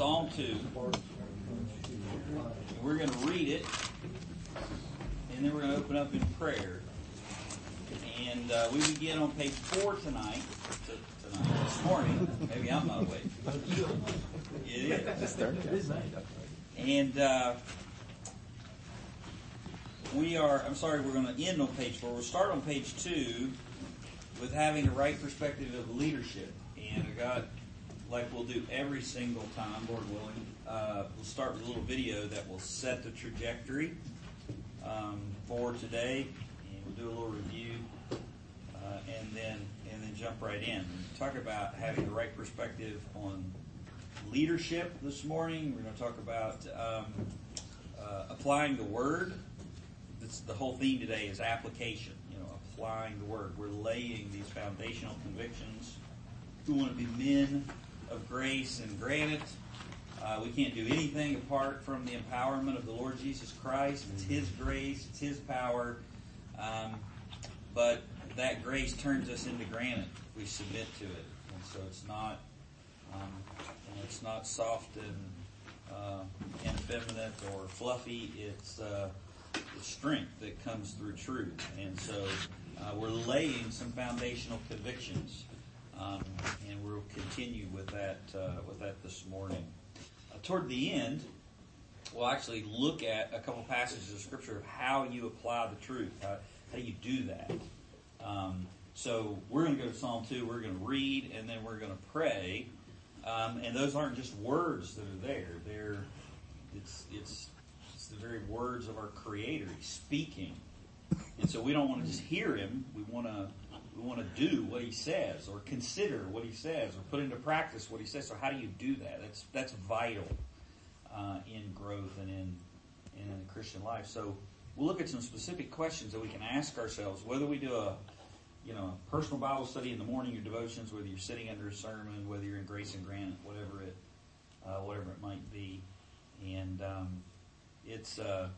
Psalm 2. And we're going to read it, and then we're going to open up in prayer. And uh, we begin on page 4 tonight. Tonight, this morning. Maybe I'm not awake. It is. And uh, we are, I'm sorry, we're going to end on page 4. We'll start on page 2 with having the right perspective of leadership. And I got like we'll do every single time, Lord willing. Uh, we'll start with a little video that will set the trajectory um, for today, and we'll do a little review, uh, and then and then jump right in. Talk about having the right perspective on leadership this morning. We're going to talk about um, uh, applying the word. This, the whole theme today is application. You know, applying the word. We're laying these foundational convictions. We want to be men of grace and granite. Uh, we can't do anything apart from the empowerment of the Lord Jesus Christ. It's His grace, it's His power. Um, but that grace turns us into granite if we submit to it. And so it's not, um, it's not soft and uh, effeminate or fluffy. It's uh, the strength that comes through truth. And so uh, we're laying some foundational convictions um, and we'll continue with that uh, with that this morning. Uh, toward the end, we'll actually look at a couple passages of scripture of how you apply the truth. How, how you do that? Um, so we're going to go to Psalm two. We're going to read, and then we're going to pray. Um, and those aren't just words that are there. They're it's it's it's the very words of our Creator. He's speaking, and so we don't want to just hear Him. We want to we want to do what he says or consider what he says or put into practice what he says. So how do you do that? That's, that's vital, uh, in growth and in, in the Christian life. So we'll look at some specific questions that we can ask ourselves, whether we do a, you know, a personal Bible study in the morning, your devotions, whether you're sitting under a sermon, whether you're in Grace and Granite, whatever it, uh, whatever it might be. And, um, it's, uh,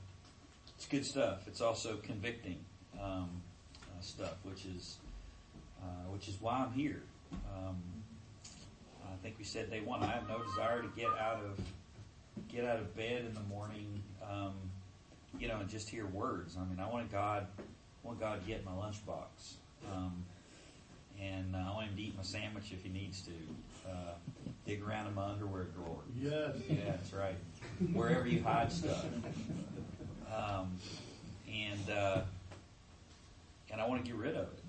it's good stuff. It's also convicting, um, uh, stuff, which is, which is why I'm here. Um, I think we said day one. I have no desire to get out of get out of bed in the morning, um, you know, and just hear words. I mean, I want God, I want God to get my lunchbox, um, and uh, I want Him to eat my sandwich if He needs to. Uh, dig around in my underwear drawer. Yes. Yeah, that's right. Wherever you hide stuff. Um, and uh, and I want to get rid of it.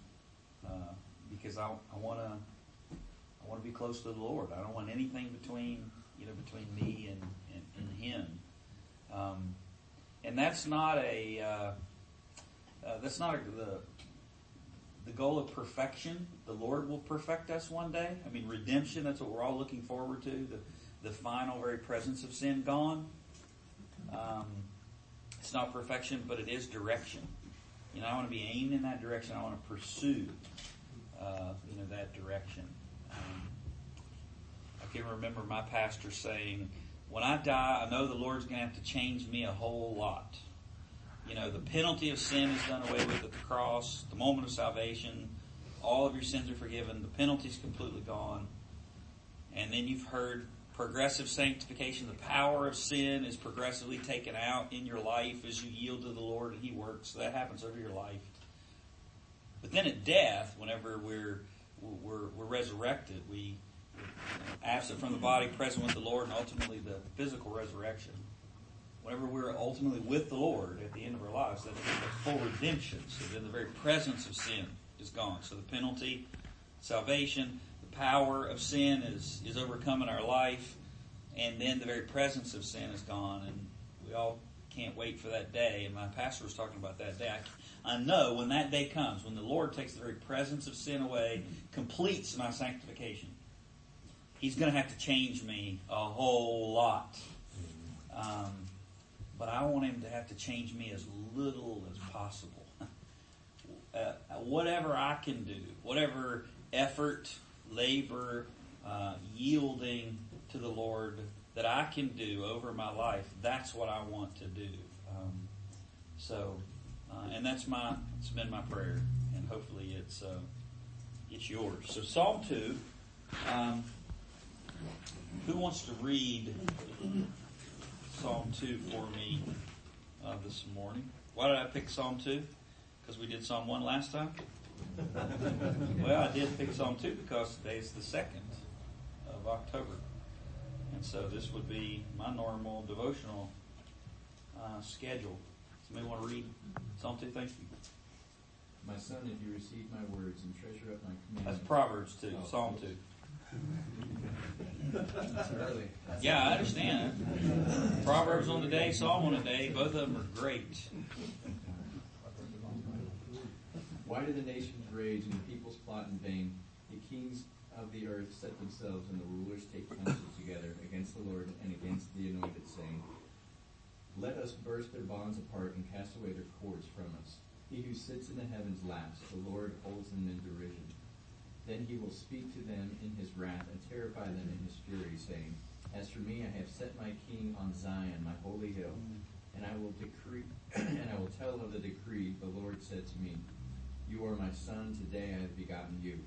Uh, because I, I want to I want to be close to the Lord. I don't want anything between you know between me and and, and Him. Um, and that's not a uh, uh, that's not a, the the goal of perfection. The Lord will perfect us one day. I mean, redemption. That's what we're all looking forward to. The the final very presence of sin gone. Um, it's not perfection, but it is direction. You know, I want to be aimed in that direction. I want to pursue uh, you know, that direction. Um, I can remember my pastor saying, when I die, I know the Lord's going to have to change me a whole lot. You know, the penalty of sin is done away with at the cross, the moment of salvation, all of your sins are forgiven, the penalty's completely gone. And then you've heard progressive sanctification, the power of sin is progressively taken out in your life as you yield to the Lord and He works. That happens over your life. But then at death, whenever we're we're, we're resurrected, we absent from the body, present with the Lord, and ultimately the physical resurrection. Whenever we're ultimately with the Lord at the end of our lives, that's the full redemption. So then the very presence of sin is gone. So the penalty, salvation, the power of sin is is overcome in our life, and then the very presence of sin is gone. And we all can't wait for that day. And my pastor was talking about that day. I, I know when that day comes, when the Lord takes the very presence of sin away, completes my sanctification, He's going to have to change me a whole lot. Um, but I want Him to have to change me as little as possible. uh, whatever I can do, whatever effort, labor, uh, yielding to the Lord that I can do over my life, that's what I want to do. Um, so uh, and that's my, it's been my prayer, and hopefully it's, uh, it's yours. So Psalm 2, um, Who wants to read Psalm 2 for me uh, this morning? Why did I pick Psalm 2? Because we did Psalm 1 last time? well, I did pick Psalm 2 because today is the 2nd of October. And so this would be my normal devotional uh, schedule. Somebody want to read Psalm 2? Thank you. My son, if you receive my words and treasure up my commandments. That's Proverbs 2, Oh, Psalm 2. That's early. Yeah, I understand. Proverbs on the day, Psalm on the day, both of them are great. Why do the nations rage and the peoples plot in vain? The kings of the earth set themselves and the rulers take counsel together against the Lord and against the anointed, saying, Let us burst their bonds apart and cast away their cords from us. He who sits in the heavens laughs, the Lord holds them in derision. Then he will speak to them in his wrath and terrify them in his fury, saying, As for me, I have set my king on Zion, my holy hill, and I will decree, and I will tell of the decree the Lord said to me, You are my son, today I have begotten you.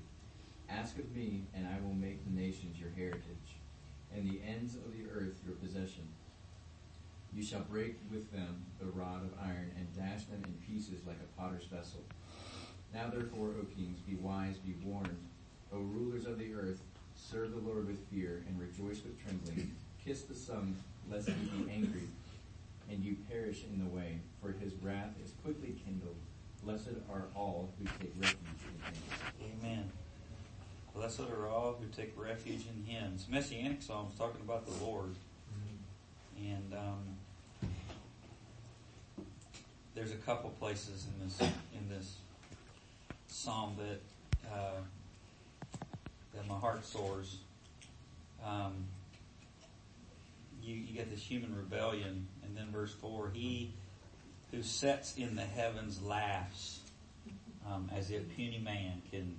Ask of me, and I will make the nations your heritage, and the ends of the earth your possession. You shall break with them the rod of iron, and dash them in pieces like a potter's vessel. Now therefore, O kings, be wise, be warned. O rulers of the earth, serve the Lord with fear, and rejoice with trembling. Kiss the Son, lest he be angry, and you perish in the way, for his wrath is quickly kindled. Blessed are all who take refuge in him. Amen. Blessed are all who take refuge in Him. It's Messianic Psalms talking about the Lord. And um, there's a couple places in this in this psalm that uh, that my heart soars. Um, you, you get this human rebellion, and then verse four: He who sets in the heavens laughs, um, as if puny man can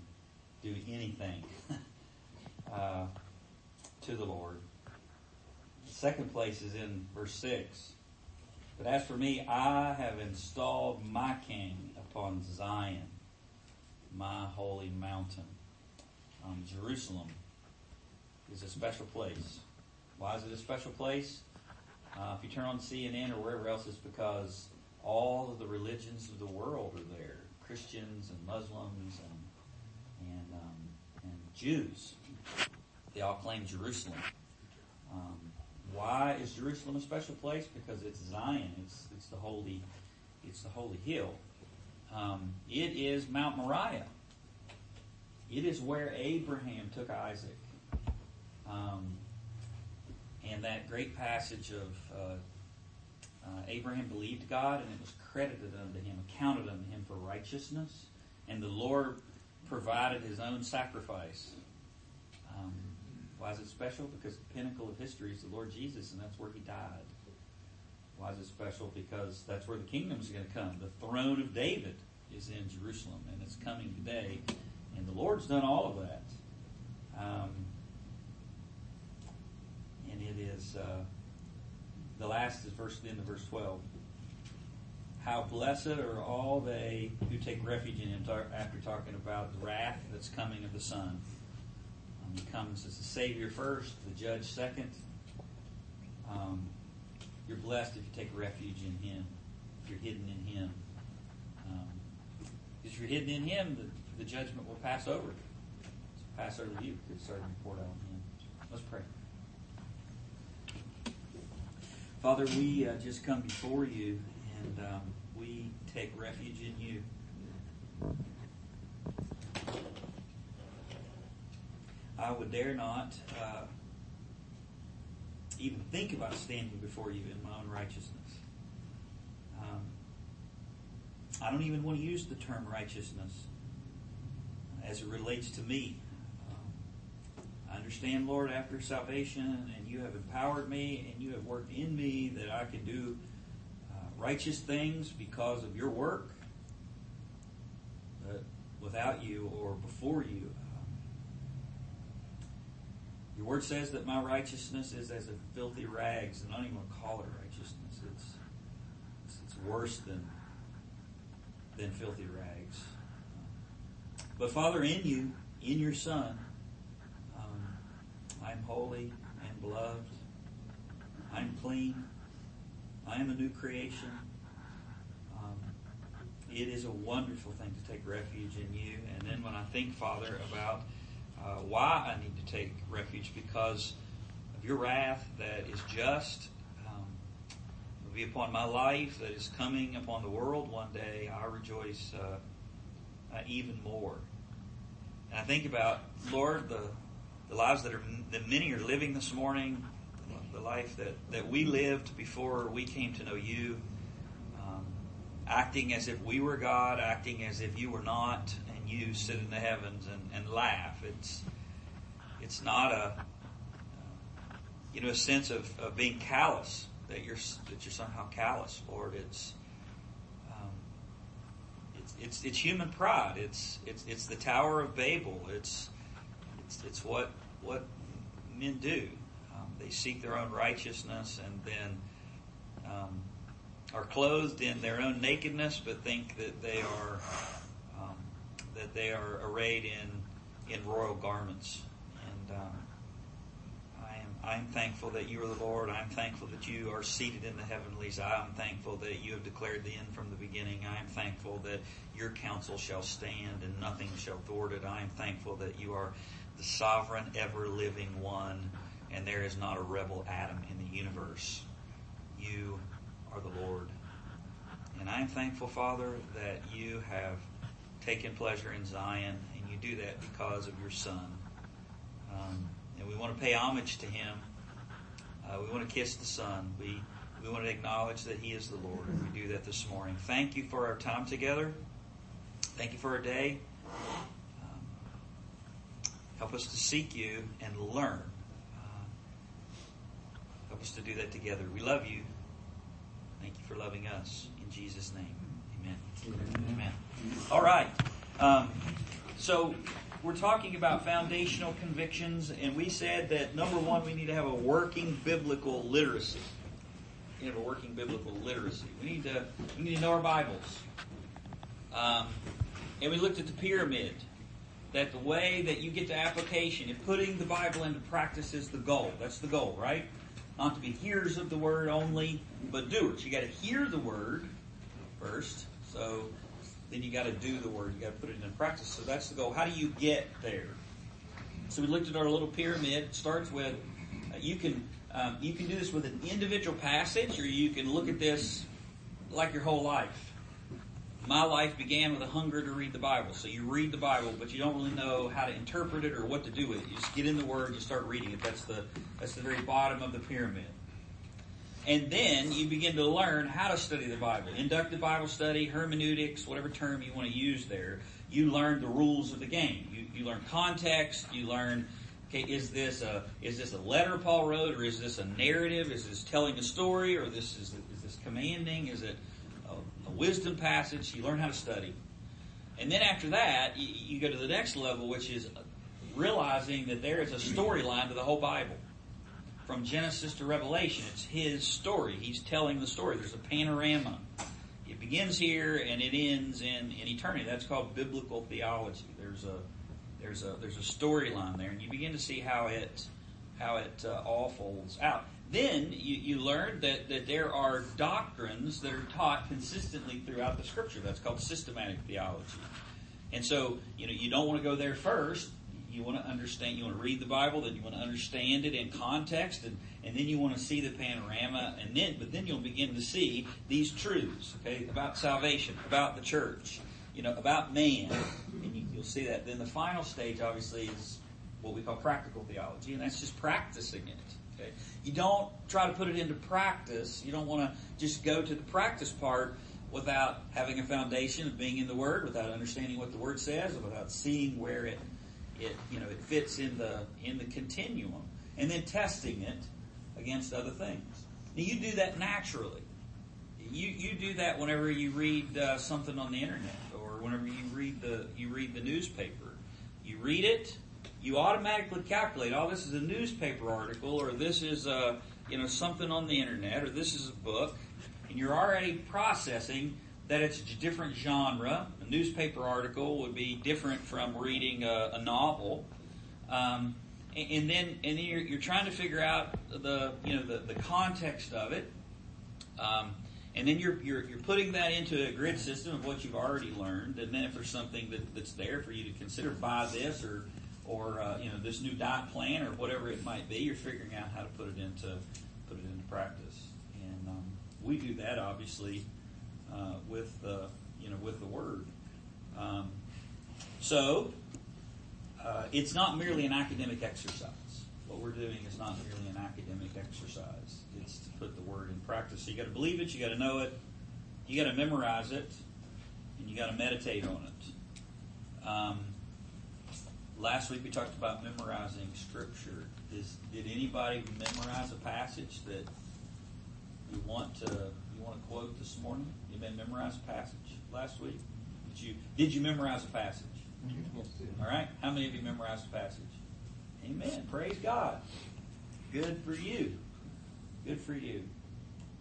do anything uh, to the Lord. The second place is in verse 6. But as for me, I have installed my king upon Zion, my holy mountain. Um, Jerusalem is a special place. Why is it a special place? Uh, if you turn on CNN or wherever else, it's because all of the religions of the world are there Christians and Muslims and and, um, and Jews. They all claim Jerusalem. Um, why is Jerusalem a special place? Because it's Zion. It's it's the holy it's the holy hill. Um, it is Mount Moriah. It is where Abraham took Isaac. Um, and that great passage of uh, uh, Abraham believed God, and it was credited unto him, accounted unto him for righteousness, and the Lord provided his own sacrifice. Why is it special? Because the pinnacle of history is the Lord Jesus, and that's where he died. Why is it special? Because that's where the kingdom is going to come. The throne of David is in Jerusalem, and it's coming today. And the Lord's done all of that. Um, and it is, uh, the last is verse, the end of verse 12. How blessed are all they who take refuge in him after talking about the wrath that's coming of the Son. He comes as the Savior first, the Judge second. Um, you're blessed if you take refuge in Him, if you're hidden in Him. Um, if you're hidden in Him, the, the judgment will pass over. Pass over you because it's already poured out on Him. Let's pray. Father, we uh, just come before you and um, we take refuge in you. I would dare not uh, even think about standing before you in my own righteousness. Um, I don't even want to use the term righteousness as it relates to me. Um, I understand, Lord, after salvation, and you have empowered me, and you have worked in me that I can do uh, righteous things because of your work. But without you or before you, your word says that my righteousness is as a filthy rags, and I don't even call it righteousness. It's it's worse than than filthy rags. But Father, in you, in your Son, um, I am holy and am beloved. I am clean. I am a new creation. Um, it is a wonderful thing to take refuge in you. And then when I think, Father, about uh, why I need to take refuge, because of your wrath that is just, um, will be upon my life, that is coming upon the world one day, I rejoice uh, uh, even more. And I think about, Lord, the, the lives that, are, that many are living this morning, the life that, that we lived before we came to know you, um, acting as if we were God, acting as if you were not, you sit in the heavens and, and laugh. It's it's not a you know a sense of, of being callous that you're that you're somehow callous, Lord. It's um, it's, it's it's human pride. It's it's it's the Tower of Babel. It's it's it's what what men do. Um, they seek their own righteousness and then um, are clothed in their own nakedness, but think that they are that they are arrayed in in royal garments. And um, I am I am thankful that you are the Lord. I am thankful that you are seated in the heavenlies. I am thankful that you have declared the end from the beginning. I am thankful that your counsel shall stand and nothing shall thwart it. I am thankful that you are the sovereign, ever living one, and there is not a rebel atom in the universe. You are the Lord. And I am thankful, Father, that you have taken pleasure in Zion, and you do that because of your Son. Um, and we want to pay homage to him. Uh, we want to kiss the Son. We, we want to acknowledge that he is the Lord, we do that this morning. Thank you for our time together. Thank you for our day. Help us to seek you and learn. Uh, help us to do that together. We love you. Thank you for loving us. In Jesus' name, amen. All right. Um, so we're talking about foundational convictions, and we said that number one, we need to have a working biblical literacy. We have a working biblical literacy. We need to we need to know our Bibles. Um, and we looked at the pyramid that the way that you get to application, if putting the Bible into practice is the goal. That's the goal, right? Not to be hearers of the word only, but doers. You got to hear the word first, so then you got to do the word. You got to put it into practice. So that's the goal. How do you get there? So we looked at our little pyramid. It starts with uh, you can um, you can do this with an individual passage, or you can look at this like your whole life my life began with a hunger to read the Bible. So you read the Bible, but you don't really know how to interpret it or what to do with it. You just get in the Word, and you start reading it. That's the that's the very bottom of the pyramid. And then you begin to learn how to study the Bible. Inductive Bible study, hermeneutics, whatever term you want to use there. You learn the rules of the game. You, you learn context. You learn, okay, is this a is this a letter Paul wrote, or is this a narrative? Is this telling a story, or this is is this commanding? Is it a wisdom passage, you learn how to study. And then after that, you, you go to the next level, which is realizing that there is a storyline to the whole Bible. From Genesis to Revelation, it's his story. He's telling the story. There's a panorama. It begins here and it ends in, in eternity. That's called biblical theology. There's a there's a there's a storyline there, and you begin to see how it how it uh, all folds out. Then you, you learn that, that there are doctrines that are taught consistently throughout the scripture. That's called systematic theology. And so, you know, you don't want to go there first. You want to understand, you want to read the Bible, then you want to understand it in context, and, and then you want to see the panorama, and then, but then you'll begin to see these truths, okay, about salvation, about the church, you know, about man, and you, you'll see that. Then the final stage, obviously, is what we call practical theology, and that's just practicing it. Okay? You don't try to put it into practice. You don't want to just go to the practice part without having a foundation of being in the Word, without understanding what the Word says, without seeing where it, it you know it fits in the in the continuum, and then testing it against other things. Now you do that naturally. You you do that whenever you read uh, something on the internet or whenever you read the you read the newspaper. You read it, you automatically calculate, oh, this is a newspaper article, or this is a, you know something on the internet, or this is a book, and you're already processing that it's a different genre. Newspaper article would be different from reading a, a novel, um, and, and then and then you're, you're trying to figure out the you know the, the context of it. Um, and then you're, you're, you're putting that into a grid system of what you've already learned. And then if there's something that, that's there for you to consider, buy this or, or uh, you know, this new diet plan or whatever it might be, you're figuring out how to put it into, put it into practice. And um, we do that obviously uh, with the, you know, with the Word. Um, so uh, it's not merely an academic exercise. What we're doing is not merely an academic exercise. It's to put the word in practice. So you got to believe it, you got to know it, you got to memorize it, and you got to meditate on it. Um, last week we talked about memorizing scripture. Is did anybody memorize a passage that you want to you want to quote this morning? You been memorize a passage last week? Did you did you memorize a passage? All right. How many of you memorized a passage? Amen. Praise God. Good for you. Good for you.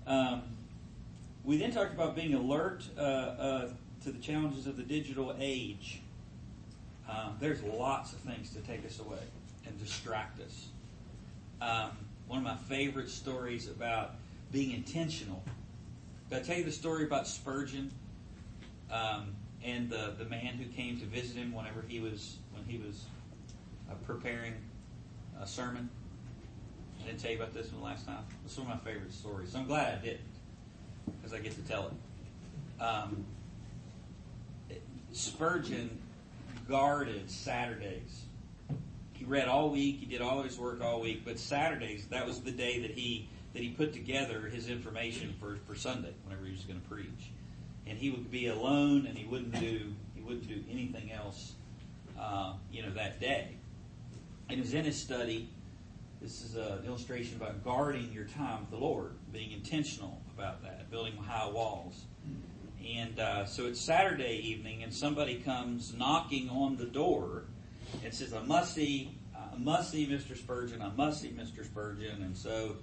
Um, we then talked about being alert uh, uh, to the challenges of the digital age. Um, there's lots of things to take us away and distract us. Um, one of my favorite stories about being intentional. Did I tell you the story about Spurgeon um, and the, the man who came to visit him whenever he was when he was uh, preparing a sermon? I didn't tell you about this one last time. This is one of my favorite stories. So I'm glad I didn't because I get to tell it. Um, Spurgeon guarded Saturdays. He read all week. He did all his work all week. But Saturdays, that was the day that he that he put together his information for, for Sunday, whenever he was going to preach. And he would be alone, and he wouldn't do he wouldn't do anything else, uh, you know, that day. And it was in his study. This is an illustration about guarding your time with the Lord, being intentional about that, building high walls. And uh, so it's Saturday evening, and somebody comes knocking on the door and says, "I must see, I must see Mr. Spurgeon. I must see Mr. Spurgeon." And so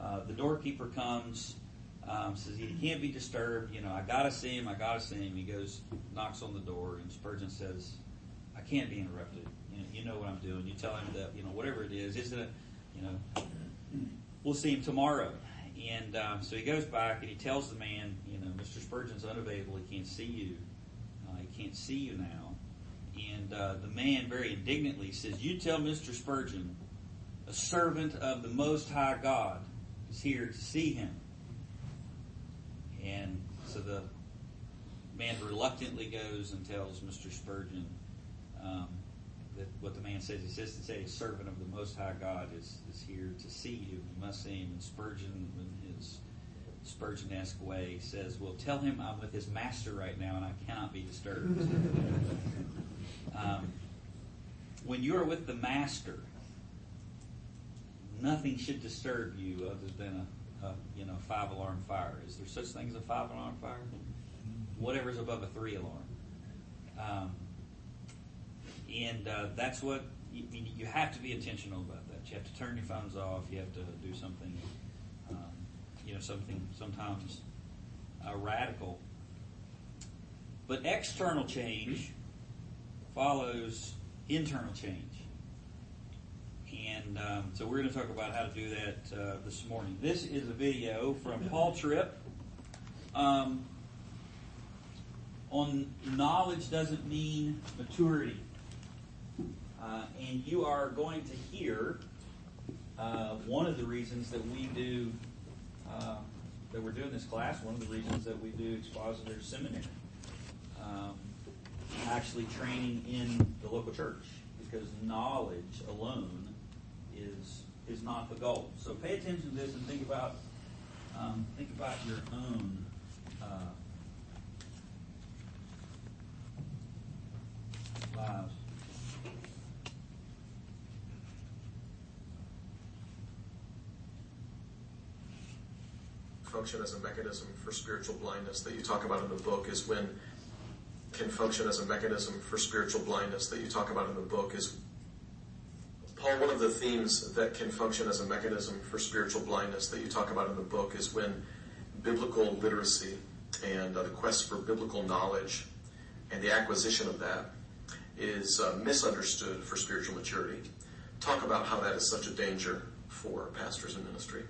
uh, the doorkeeper comes, um, says he can't be disturbed. You know, I gotta see him. I gotta see him. He goes, knocks on the door, and Spurgeon says, "I can't be interrupted. You know, you know what I'm doing. You tell him that you know whatever it is. Isn't it? You know, we'll see him tomorrow." And um, so he goes back and he tells the man, you know, Mr. Spurgeon's unavailable. He can't see you. Uh, he can't see you now. And uh, the man very indignantly says, You tell Mr. Spurgeon, a servant of the Most High God is here to see him. And so the man reluctantly goes and tells Mr. Spurgeon um, that what the man says. He says to say, a servant of the Most High God is, is here to see you. You must see him. And Spurgeon, in his Spurgeon-esque way, says, well, tell him I'm with his master right now and I cannot be disturbed. um, when you are with the master, nothing should disturb you other than a, you know five-alarm fire. Is there such thing as a five-alarm fire? Whatever's above a three-alarm. Um, and uh, that's what you, you, have to be intentional about that. You have to turn your phones off. You have to do something, um, you know, something sometimes uh, radical. But external change follows internal change. And um, so we're going to talk about how to do that uh, this morning. This is a video from Paul Tripp um, on knowledge doesn't mean maturity. Uh, and you are going to hear uh, one of the reasons that we do uh, that we're doing this class. One of the reasons that we do expositor seminary, um, actually training in the local church, because knowledge alone is is not the goal. So pay attention to this and think about um, think about your own. Uh, lives. function as a mechanism for spiritual blindness that you talk about in the book is when can function as a mechanism for spiritual blindness that you talk about in the book is Paul, one of the themes that can function as a mechanism for spiritual blindness that you talk about in the book is when biblical literacy and uh, the quest for biblical knowledge and the acquisition of that is uh, misunderstood for spiritual maturity. talk about how that is such a danger for pastors and ministry.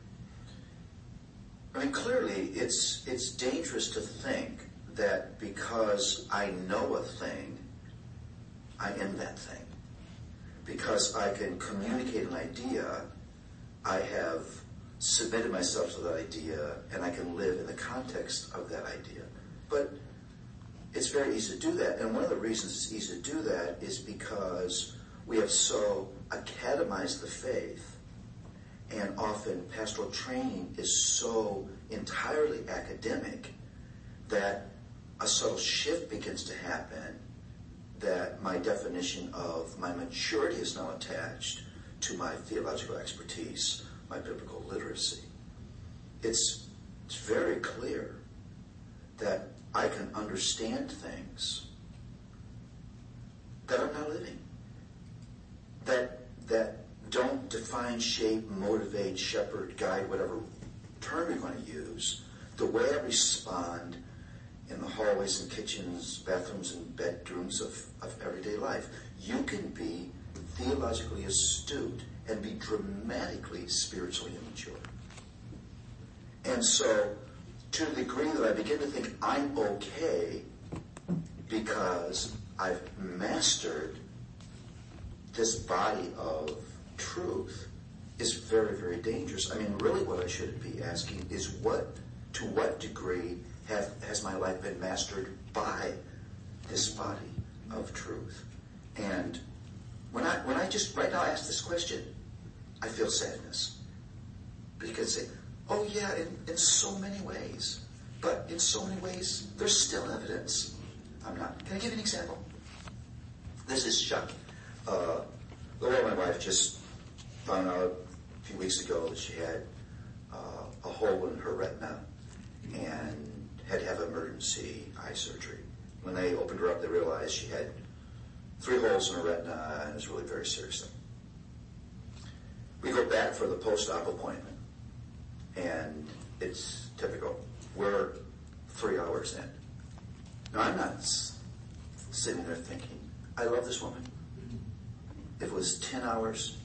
I mean, clearly, it's it's dangerous to think that because I know a thing, I am that thing. Because I can communicate an idea, I have submitted myself to that idea, and I can live in the context of that idea. But it's very easy to do that, and one of the reasons it's easy to do that is because we have so academized the faith and often pastoral training is so entirely academic that a subtle shift begins to happen that my definition of my maturity is now attached to my theological expertise, my biblical literacy. It's, it's very clear that I can understand things that I'm not living. That that don't define, shape, motivate, shepherd, guide, whatever term you're going to use, the way I respond in the hallways and kitchens, bathrooms and bedrooms of, of everyday life. You can be theologically astute and be dramatically spiritually immature. And so, to the degree that I begin to think I'm okay because I've mastered this body of truth is very, very dangerous. I mean, really, what I should be asking is what, to what degree have, has my life been mastered by this body of truth? And when I, when I just right now ask this question, I feel sadness. Because, it, oh yeah, in, in so many ways. But in so many ways, there's still evidence. I'm not. Can I give you an example? This is Chuck. Uh, Luella, my wife, just found out a few weeks ago that she had uh, a hole in her retina and had to have emergency eye surgery. When they opened her up, they realized she had three holes in her retina and it was really very serious. We go back for the post-op appointment, and it's typical. We're three hours in. Now, I'm not sitting there thinking, I love this woman. If it was 10 hours,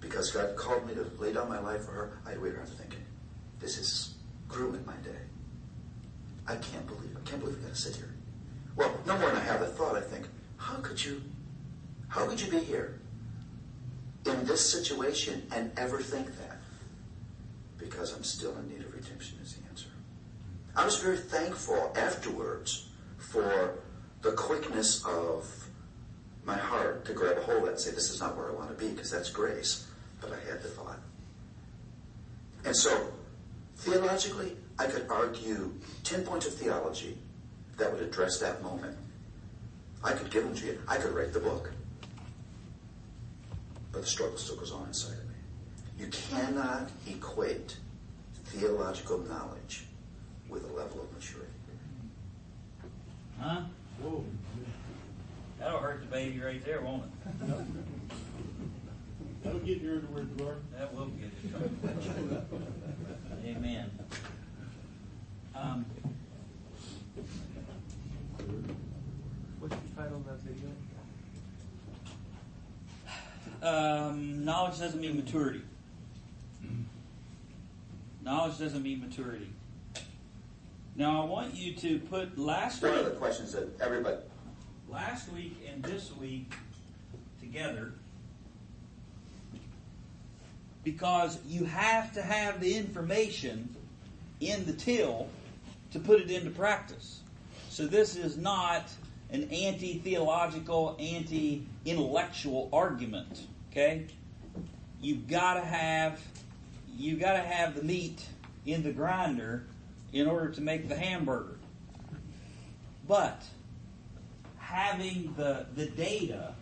because God called me to lay down my life for her, I'd wait around thinking, this is ruining my day. I can't believe. I can't believe I gotta sit here. Well, no more than I have that thought, I think, how could you, how could you be here in this situation and ever think that? Because I'm still in need of redemption is the answer. I was very thankful afterwards for the quickness of my heart to grab a hold of and say, this is not where I want to be, because that's grace. But I had the thought. And so, theologically, I could argue 10 points of theology that would address that moment. I could give them to you. I could write the book. But the struggle still goes on inside of me. You cannot equate theological knowledge with a level of maturity. Huh? Whoa. That'll hurt the baby right there, won't it? That'll get your underwear drawer. That will get it. Amen. Um, What's the title of that video? um, knowledge doesn't mean maturity. Knowledge doesn't mean maturity. Now I want you to put last week, of the questions that everybody, last week and this week together because you have to have the information in the till to put it into practice. So this is not an anti-theological, anti-intellectual argument. Okay? You've got to have you've got to have the meat in the grinder in order to make the hamburger. But having the the data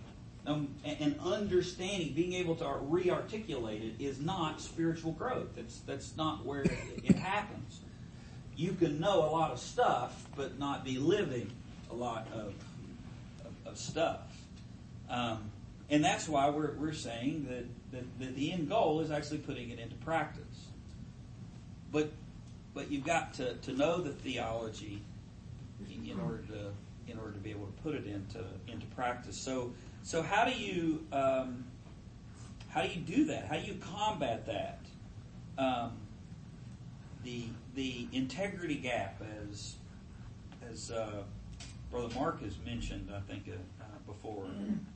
um, and, and understanding, being able to re-articulate it, is not spiritual growth. That's that's not where it, it happens. You can know a lot of stuff, but not be living a lot of of, of stuff. Um, and that's why we're we're saying that, that that the end goal is actually putting it into practice. But but you've got to, to know the theology in, in order to in order to be able to put it into into practice. So so how do you um, how do you do that? How do you combat that? Um, the the integrity gap, as as uh, Brother Mark has mentioned, I think uh, uh, before, um,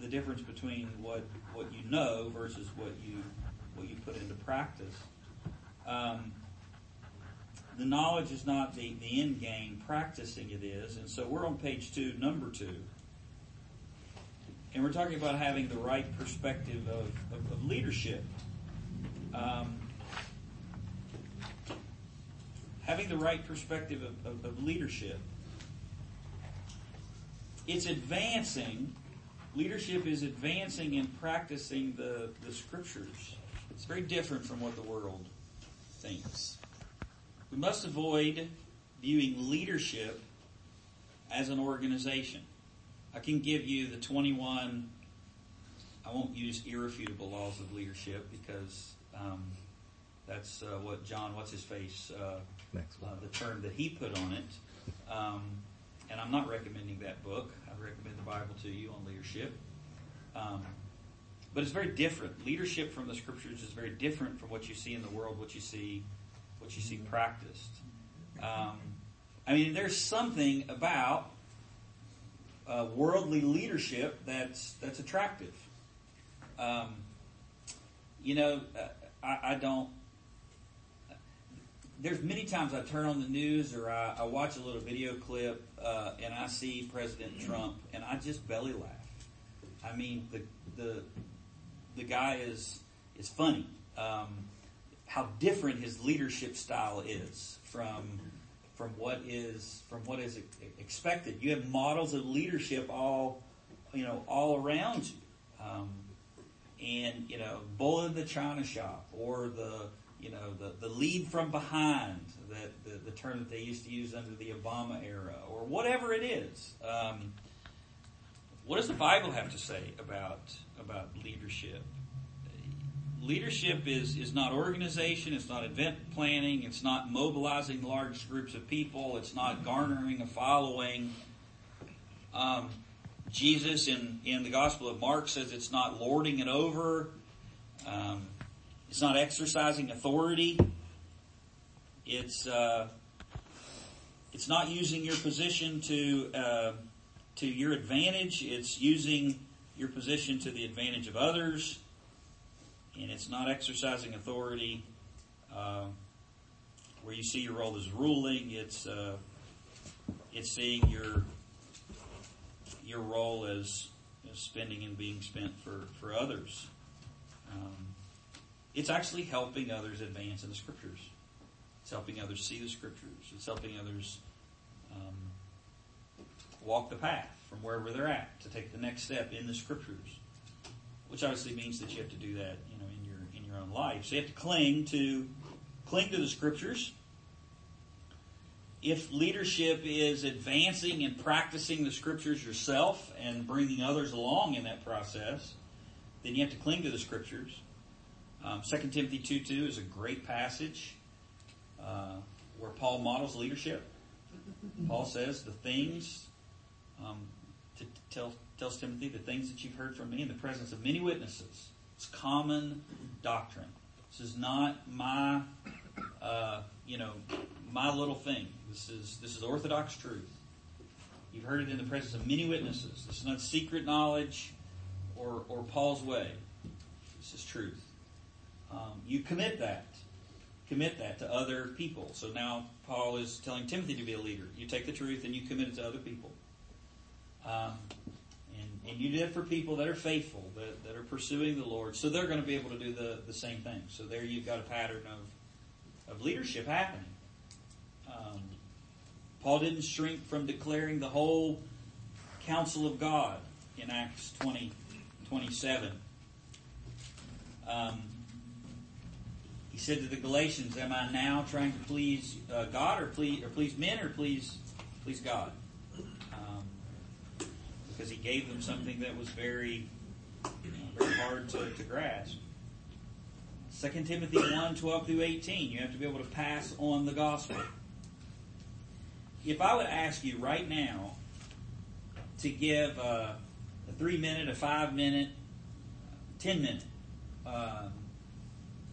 the difference between what what you know versus what you what you put into practice. Um, the knowledge is not the, the end game, practicing it is. And so we're on page two, number two. And we're talking about having the right perspective of, of, of leadership. Um, the right perspective of, of, of leadership. It's advancing, leadership is advancing and practicing the, the scriptures. It's very different from what the world thinks. We must avoid viewing leadership as an organization. I can give you the 21, I won't use irrefutable laws of leadership because um, that's uh, what John, what's his face, uh, uh, the term that he put on it. Um, and I'm not recommending that book. I recommend the Bible to you on leadership. Um, but it's very different. Leadership from the scriptures is very different from what you see in the world, what you see what you see practiced. Um, I mean, there's something about uh, worldly leadership that's that's attractive. Um, you know, uh, I, I, don't. There's many times I turn on the news or I, I watch a little video clip uh, and I see President Trump and I just belly laugh. I mean, the the the guy is is funny. Um, how different his leadership style is from from what is from what is expected. You have models of leadership all you know all around you, um, and you know bull in the china shop or the you know the, the lead from behind that the, the term that they used to use under the Obama era or whatever it is. Um, what does the Bible have to say about about leadership? leadership is, is not organization, it's not event planning, it's not mobilizing large groups of people, it's not garnering a following. Um, Jesus in, in the Gospel of Mark says it's not lording it over, um, it's not exercising authority, it's uh, it's not using your position to uh, to your advantage. It's using your position to the advantage of others and it's not exercising authority uh, where you see your role as ruling. It's uh, it's seeing your your role as, as, spending and being spent for for others. Um, it's actually helping others advance in the scriptures. It's helping others see the scriptures. It's helping others um, walk the path from wherever they're at to take the next step in the scriptures, which obviously means that you have to do that you know, in your in your own life. So you have to cling to cling to the scriptures. If leadership is advancing and practicing the scriptures yourself and bringing others along in that process, then you have to cling to the scriptures. Um, 2 Timothy 2 2 is a great passage uh, where Paul models leadership. Paul says, The things, um, to tell, tells Timothy, the things that you've heard from me in the presence of many witnesses it's common doctrine. This is not my, uh, you know, my little thing. This is this is orthodox truth. You've heard it in the presence of many witnesses. This is not secret knowledge or or Paul's way. This is truth. Um, you commit that. Commit that to other people. So now Paul is telling Timothy to be a leader. You take the truth and you commit it to other people. Um, and you do it for people that are faithful, that, that are pursuing the Lord. So they're going to be able to do the, the same thing. So there you've got a pattern of, of leadership happening. Um, Paul didn't shrink from declaring the whole counsel of God in Acts 20, 27. Um, said to the Galatians, "Am I now trying to please uh, God, or please, or please men, or please, please God?" because he gave them something that was very, very hard to, to grasp. 2 Timothy 1 12 through 18, you have to be able to pass on the gospel. If I would ask you right now to give a, a three minute, a five minute, ten minute um,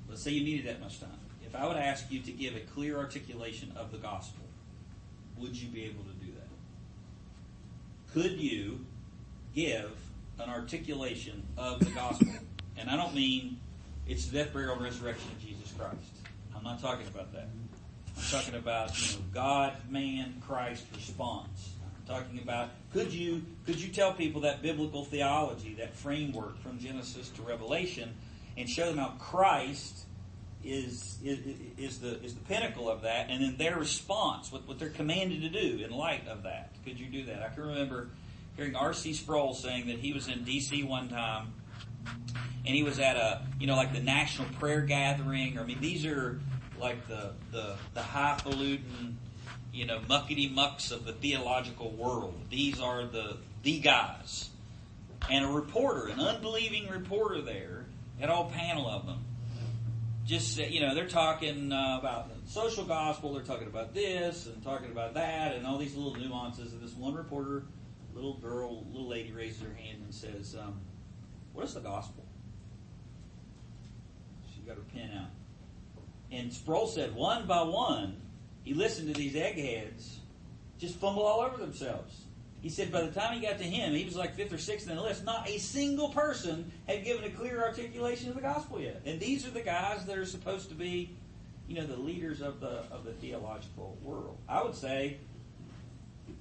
let's say you needed that much time. If I would ask you to give a clear articulation of the gospel, would you be able to do that? Could you give an articulation of the gospel? And I don't mean it's the death, burial, and resurrection of Jesus Christ. I'm not talking about that. I'm talking about you know God, man, Christ response. I'm talking about could you could you tell people that biblical theology, that framework from Genesis to Revelation, and show them how Christ is is, is the is the pinnacle of that, and then their response, what, what they're commanded to do in light of that. Could you do that? I can remember hearing R.C. Sproul saying that he was in D.C. one time, and he was at a you know like the National Prayer Gathering. Or, I mean, these are like the the the highfalutin you know muckety mucks of the theological world. These are the the guys, and a reporter, an unbelieving reporter there, had all panel of them. Just you know they're talking uh, about the social gospel they're talking about this and talking about that and all these little nuances and this one reporter little girl little lady raises her hand and says um, what is the gospel? She got her pen out. And sproul said one by one he listened to these eggheads just fumble all over themselves he said by the time he got to him, he was like fifth or sixth in the list. Not a single person had given a clear articulation of the gospel yet. And these are the guys that are supposed to be, you know, the leaders of the of the theological world. I would say,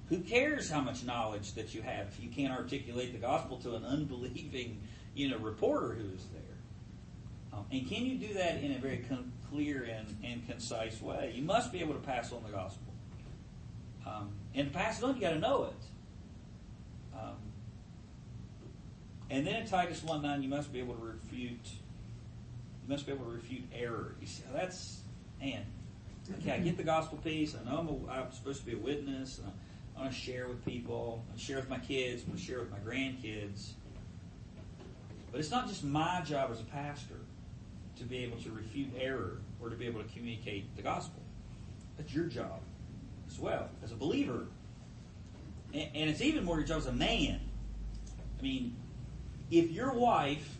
who cares how much knowledge that you have if you can't articulate the gospel to an unbelieving, you know, reporter who is there? Um, and can you do that in a very con- clear and, and concise way? You must be able to pass on the gospel. Um, and to pass it on, you got to know it. Um, and then in Titus 1 9, you must be able to refute. You must be able to refute error. You see, that's man. Okay, I get the gospel piece. I know I'm, a, I'm supposed to be a witness. I want to share with people. I share with my kids. I want to share with my grandkids. But it's not just my job as a pastor to be able to refute error or to be able to communicate the gospel. That's your job as well as a believer and it's even more your job as a man. I mean, if your wife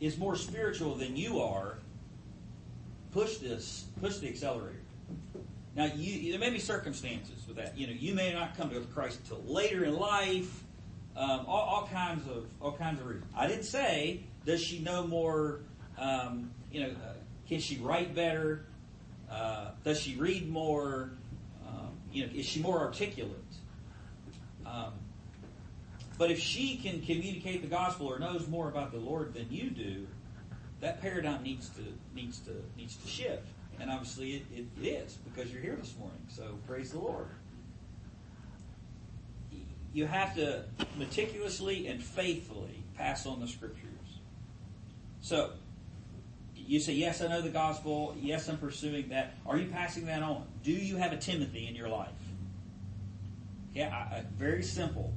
is more spiritual than you are, push this, push the accelerator. Now, you, there may be circumstances with that. You know, you may not come to Christ until later in life. Um, all, all, kinds of all kinds of reasons. I didn't say does she know more. Um, you know, uh, can she write better? Uh, does she read more? Um, you know, is she more articulate? Um, but if she can communicate the gospel or knows more about the Lord than you do, that paradigm needs to needs to needs to shift. And obviously it, it, is because you're here this morning. So praise the Lord. You have to meticulously and faithfully pass on the scriptures. So you say, Yes, I know the gospel. Yes, I'm pursuing that. Are you passing that on? Do you have a Timothy in your life? Yeah, I, very simple.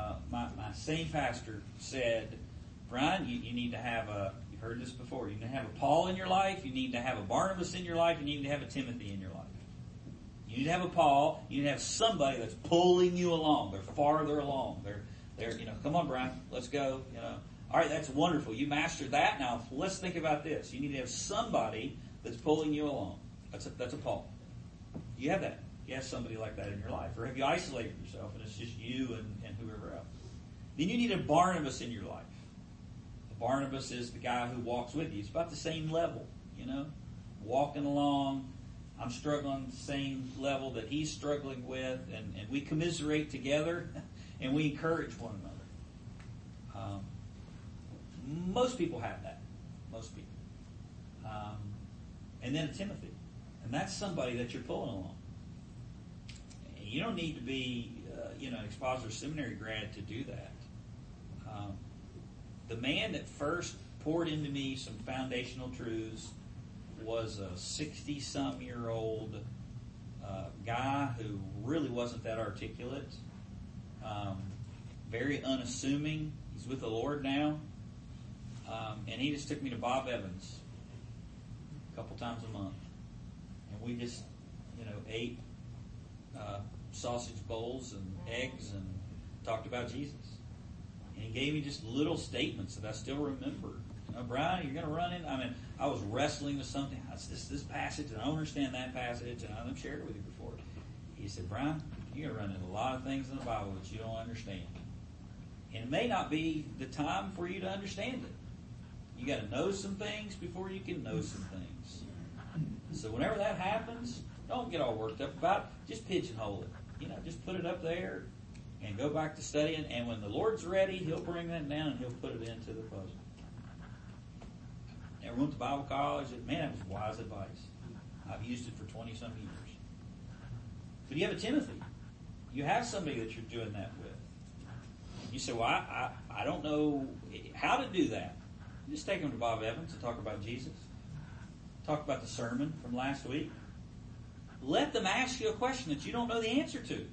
Uh, my, my same pastor said, Brian, you, you need to have a, you've heard this before, you need to have a Paul in your life, you need to have a Barnabas in your life, you need to have a Timothy in your life. You need to have a Paul, you need to have somebody that's pulling you along. They're farther along. They're, they're, you know, come on, Brian, let's go, you know. All right, that's wonderful. You mastered that. Now let's think about this. You need to have somebody that's pulling you along. That's a, that's a Paul. You have that you have somebody like that in your life? Or have you isolated yourself and it's just you and, and whoever else? Then you need a Barnabas in your life. A Barnabas is the guy who walks with you. It's about the same level, you know, walking along. I'm struggling the same level that he's struggling with, and, and we commiserate together and we encourage one another. Um, most people have that. Most people. Um, and then a Timothy. And that's somebody that you're pulling along you don't need to be, uh, you know, expositor seminary grad to do that. Um, the man that first poured into me some foundational truths was a 60 some year old uh, guy who really wasn't that articulate, um, very unassuming. He's with the Lord now. Um, and he just took me to Bob Evans a couple times a month. And we just, you know, ate uh, sausage bowls and eggs and talked about Jesus. And he gave me just little statements that I still remember. know, Brian, you're going to run in. I mean, I was wrestling with something. I said, this, this passage, and I don't understand that passage, and I've shared it with you before. He said, Brian, you're going to run into a lot of things in the Bible that you don't understand. And it may not be the time for you to understand it. You got to know some things before you can know some things. So whenever that happens, don't get all worked up about it. Just pigeonhole it. You know, just put it up there and go back to studying. And when the Lord's ready, He'll bring that down and He'll put it into the puzzle. Never went to Bible college. Man, that was wise advice. I've used it for 20 some years. But you have a Timothy. You have somebody that you're doing that with. You say, well, I, I, I don't know how to do that. Just take them to Bob Evans and talk about Jesus. Talk about the sermon from last week. Let them ask you a question that you don't know the answer to.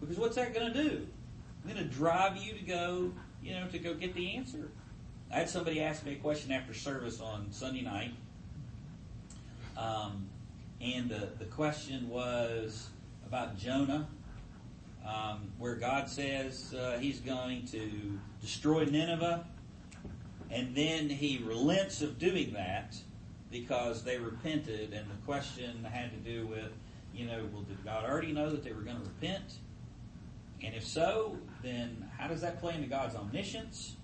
Because what's that going to do? It's going to drive you to go, you know, to go get the answer. I had somebody ask me a question after service on Sunday night. Um, and the, the question was about Jonah, um, where God says uh, he's going to destroy Nineveh. And then he relents of doing that because they repented. And the question had to do with, you know, well, did God already know that they were going to repent? And if so, then how does that play into God's omniscience?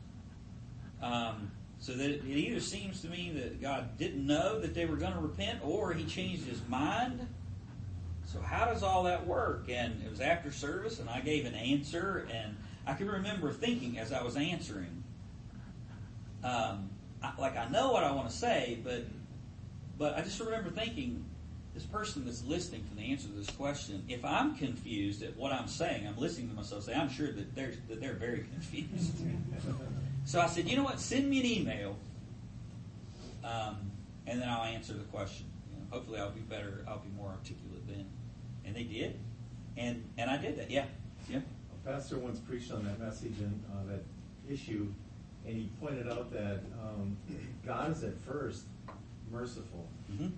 Um, so that it either seems to me that God didn't know that they were going to repent, or He changed His mind. So how does all that work? And it was after service, and I gave an answer, and I can remember thinking as I was answering, um, I, like I know what I want to say, but but I just remember thinking, this person that's listening to the answer to this question, if I'm confused at what I'm saying, I'm listening to myself say, I'm sure that they're that they're very confused. so I said, you know what? Send me an email, um, and then I'll answer the question. You know, hopefully, I'll be better. I'll be more articulate then. And they did, and and I did that. Yeah, yeah. A pastor once preached on that message and uh, that issue, and he pointed out that um, God is at first merciful, Mm-hmm.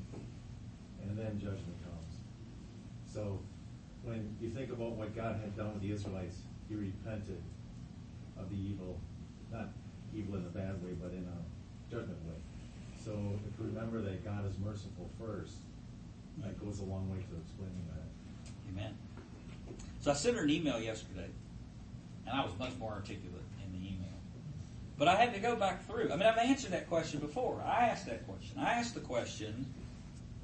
and then judgment comes. So when you think about what God had done with the Israelites, he repented of the evil, not evil in a bad way, but in a judgment way. So if we remember that God is merciful first, that goes a long way to explaining that. Amen. So I sent her an email yesterday, and I was much more articulate in the email. But I had to go back through. I mean, I've answered that question before. I asked that question. I asked the question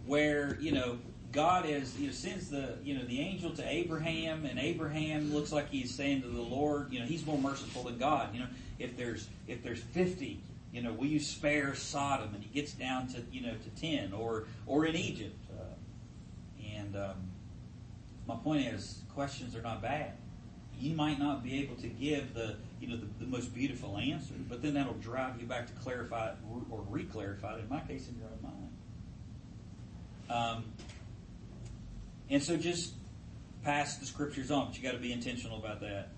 where you know God is you know sends the you know the angel to Abraham, and Abraham looks like he's saying to the Lord, you know, he's more merciful than God. You know, if there's if there's fifty, you know, will you spare Sodom? And he gets down to you know to ten, or or in Egypt. Uh, and um, my point is, questions are not bad. You might not be able to give the you know the, the most beautiful answer, but then that'll drive you back to clarify it or re-clarify it. In my case, in your own mind. Um, and so just pass the scriptures on, but you got to be intentional about that.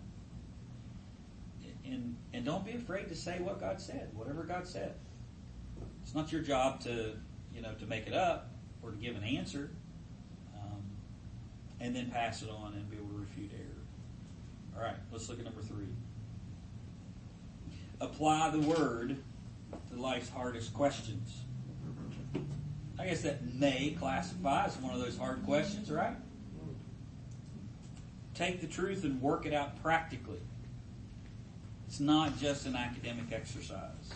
And and don't be afraid to say what God said, whatever God said. It's not your job to you know to make it up or to give an answer, um, and then pass it on and be able to refute error. All right, let's look at number three. Apply the word to life's hardest questions. I guess that may classify as one of those hard questions, right? Take the truth and work it out practically. It's not just an academic exercise.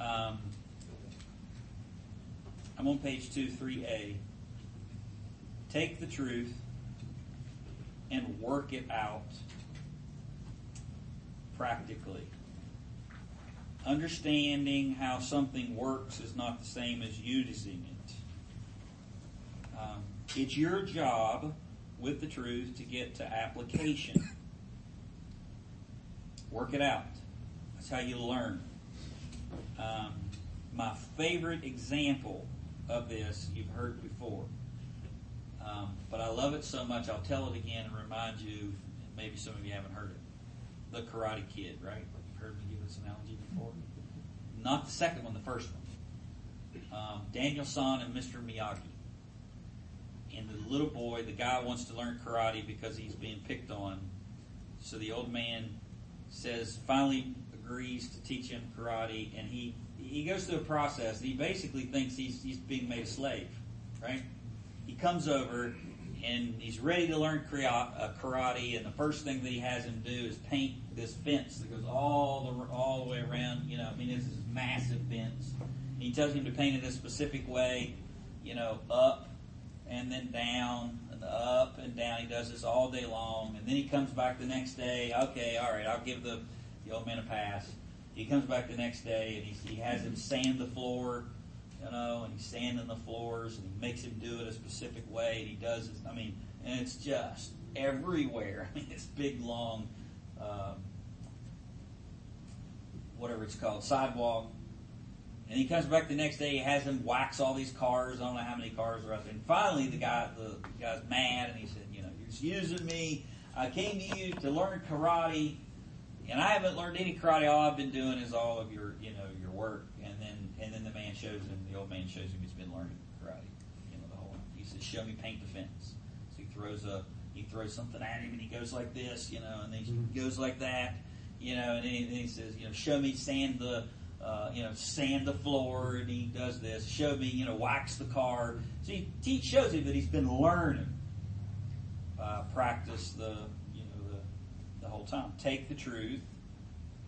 Um, I'm on page 2, 3a. Take the truth and work it out practically. Understanding how something works is not the same as using it. Um, it's your job with the truth to get to application. Work it out. That's how you learn. Um, my favorite example of this you've heard before, um, but I love it so much I'll tell it again and remind you. Maybe some of you haven't heard it. The Karate Kid, right? You've heard me give this analogy before. Not the second one, the first one. Um, Daniel San and Mr. Miyagi. And the little boy, the guy wants to learn karate because he's being picked on. So the old man says, finally agrees to teach him karate, and he he goes through a process. He basically thinks he's he's being made a slave, right? He comes over and he's ready to learn uh, karate, and the first thing that he has him do is paint this fence that goes all the all the way around. You know, I mean, this is massive fence. He tells him to paint it this specific way, you know, up and then down and up and down. He does this all day long, and then he comes back the next day. Okay, all right, I'll give the the old man a pass. He comes back the next day and he, he has him sand the floor you know, and he's sanding the floors and he makes him do it a specific way and he does it. I mean, and it's just everywhere. I mean, this big long, um, whatever it's called, sidewalk. And he comes back the next day. He has him wax all these cars. I don't know how many cars are out there. And finally, the guy, the guy's mad, and he said, "You know, you're just using me. I came to you to learn karate, and I haven't learned any karate. All I've been doing is all of your, you know, your work." And then, the man shows him. The old man shows him he's been learning karate. You know, the whole. He says, "Show me paint the fence." So he throws a he throws something at him, and he goes like this, you know, and then he goes like that, you know, and then he, then he says, you know, show me sand the. Uh, you know, sand the floor, and he does this. Show me, you know, wax the car. So he, he shows him that he's been learning, uh, practice the, you know, the, the whole time. Take the truth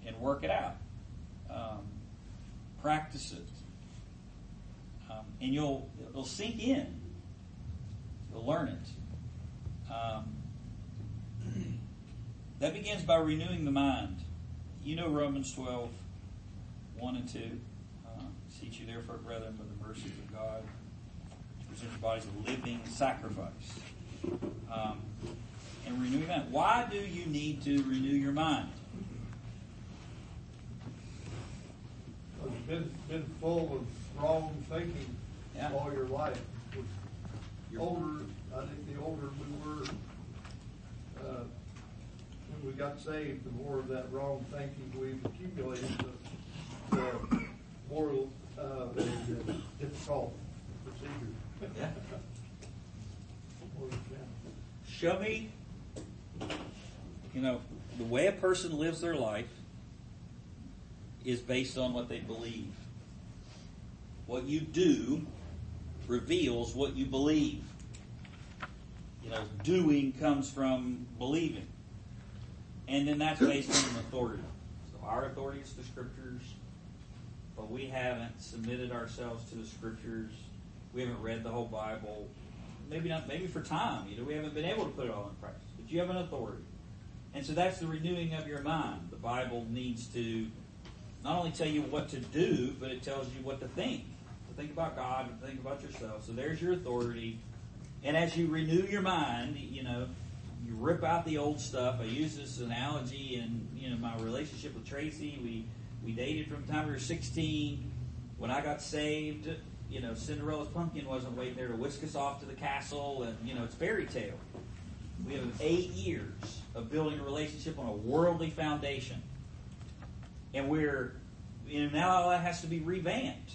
and work it out. Um, practice it, um, and you'll it'll sink in. You'll learn it. Um, that begins by renewing the mind. You know Romans 12, 1 and 2. Uh, you therefore, brethren, by the mercies of God, present your bodies a living sacrifice. Um, and renewing that. Why do you need to renew your mind? I've been, been full of wrong thinking Yeah. all your life. You're- Older, I think the older we were, uh, when we got saved, the more of that wrong thinking we've accumulated, the, the more, uh, the the difficult procedure. Yeah. More. Show me, you know, the way a person lives their life is based on what they believe. What you do reveals what you believe. You know, doing comes from believing. And then that's based on an authority. So our authority is the scriptures, but we haven't submitted ourselves to the scriptures. We haven't read the whole Bible. Maybe not, maybe for time. You know, we haven't been able to put it all in practice. But you have an authority. And so that's the renewing of your mind. The Bible needs to not only tell you what to do, but it tells you what to think. To think about God and think about yourself. So there's your authority. And as you renew your mind, you know, you rip out the old stuff. I use this analogy in you know my relationship with Tracy. We we dated from the time we were 16. When I got saved, you know, Cinderella's pumpkin wasn't waiting there to whisk us off to the castle, and you know, it's fairy tale. We have eight years of building a relationship on a worldly foundation, and we're you know now all that has to be revamped.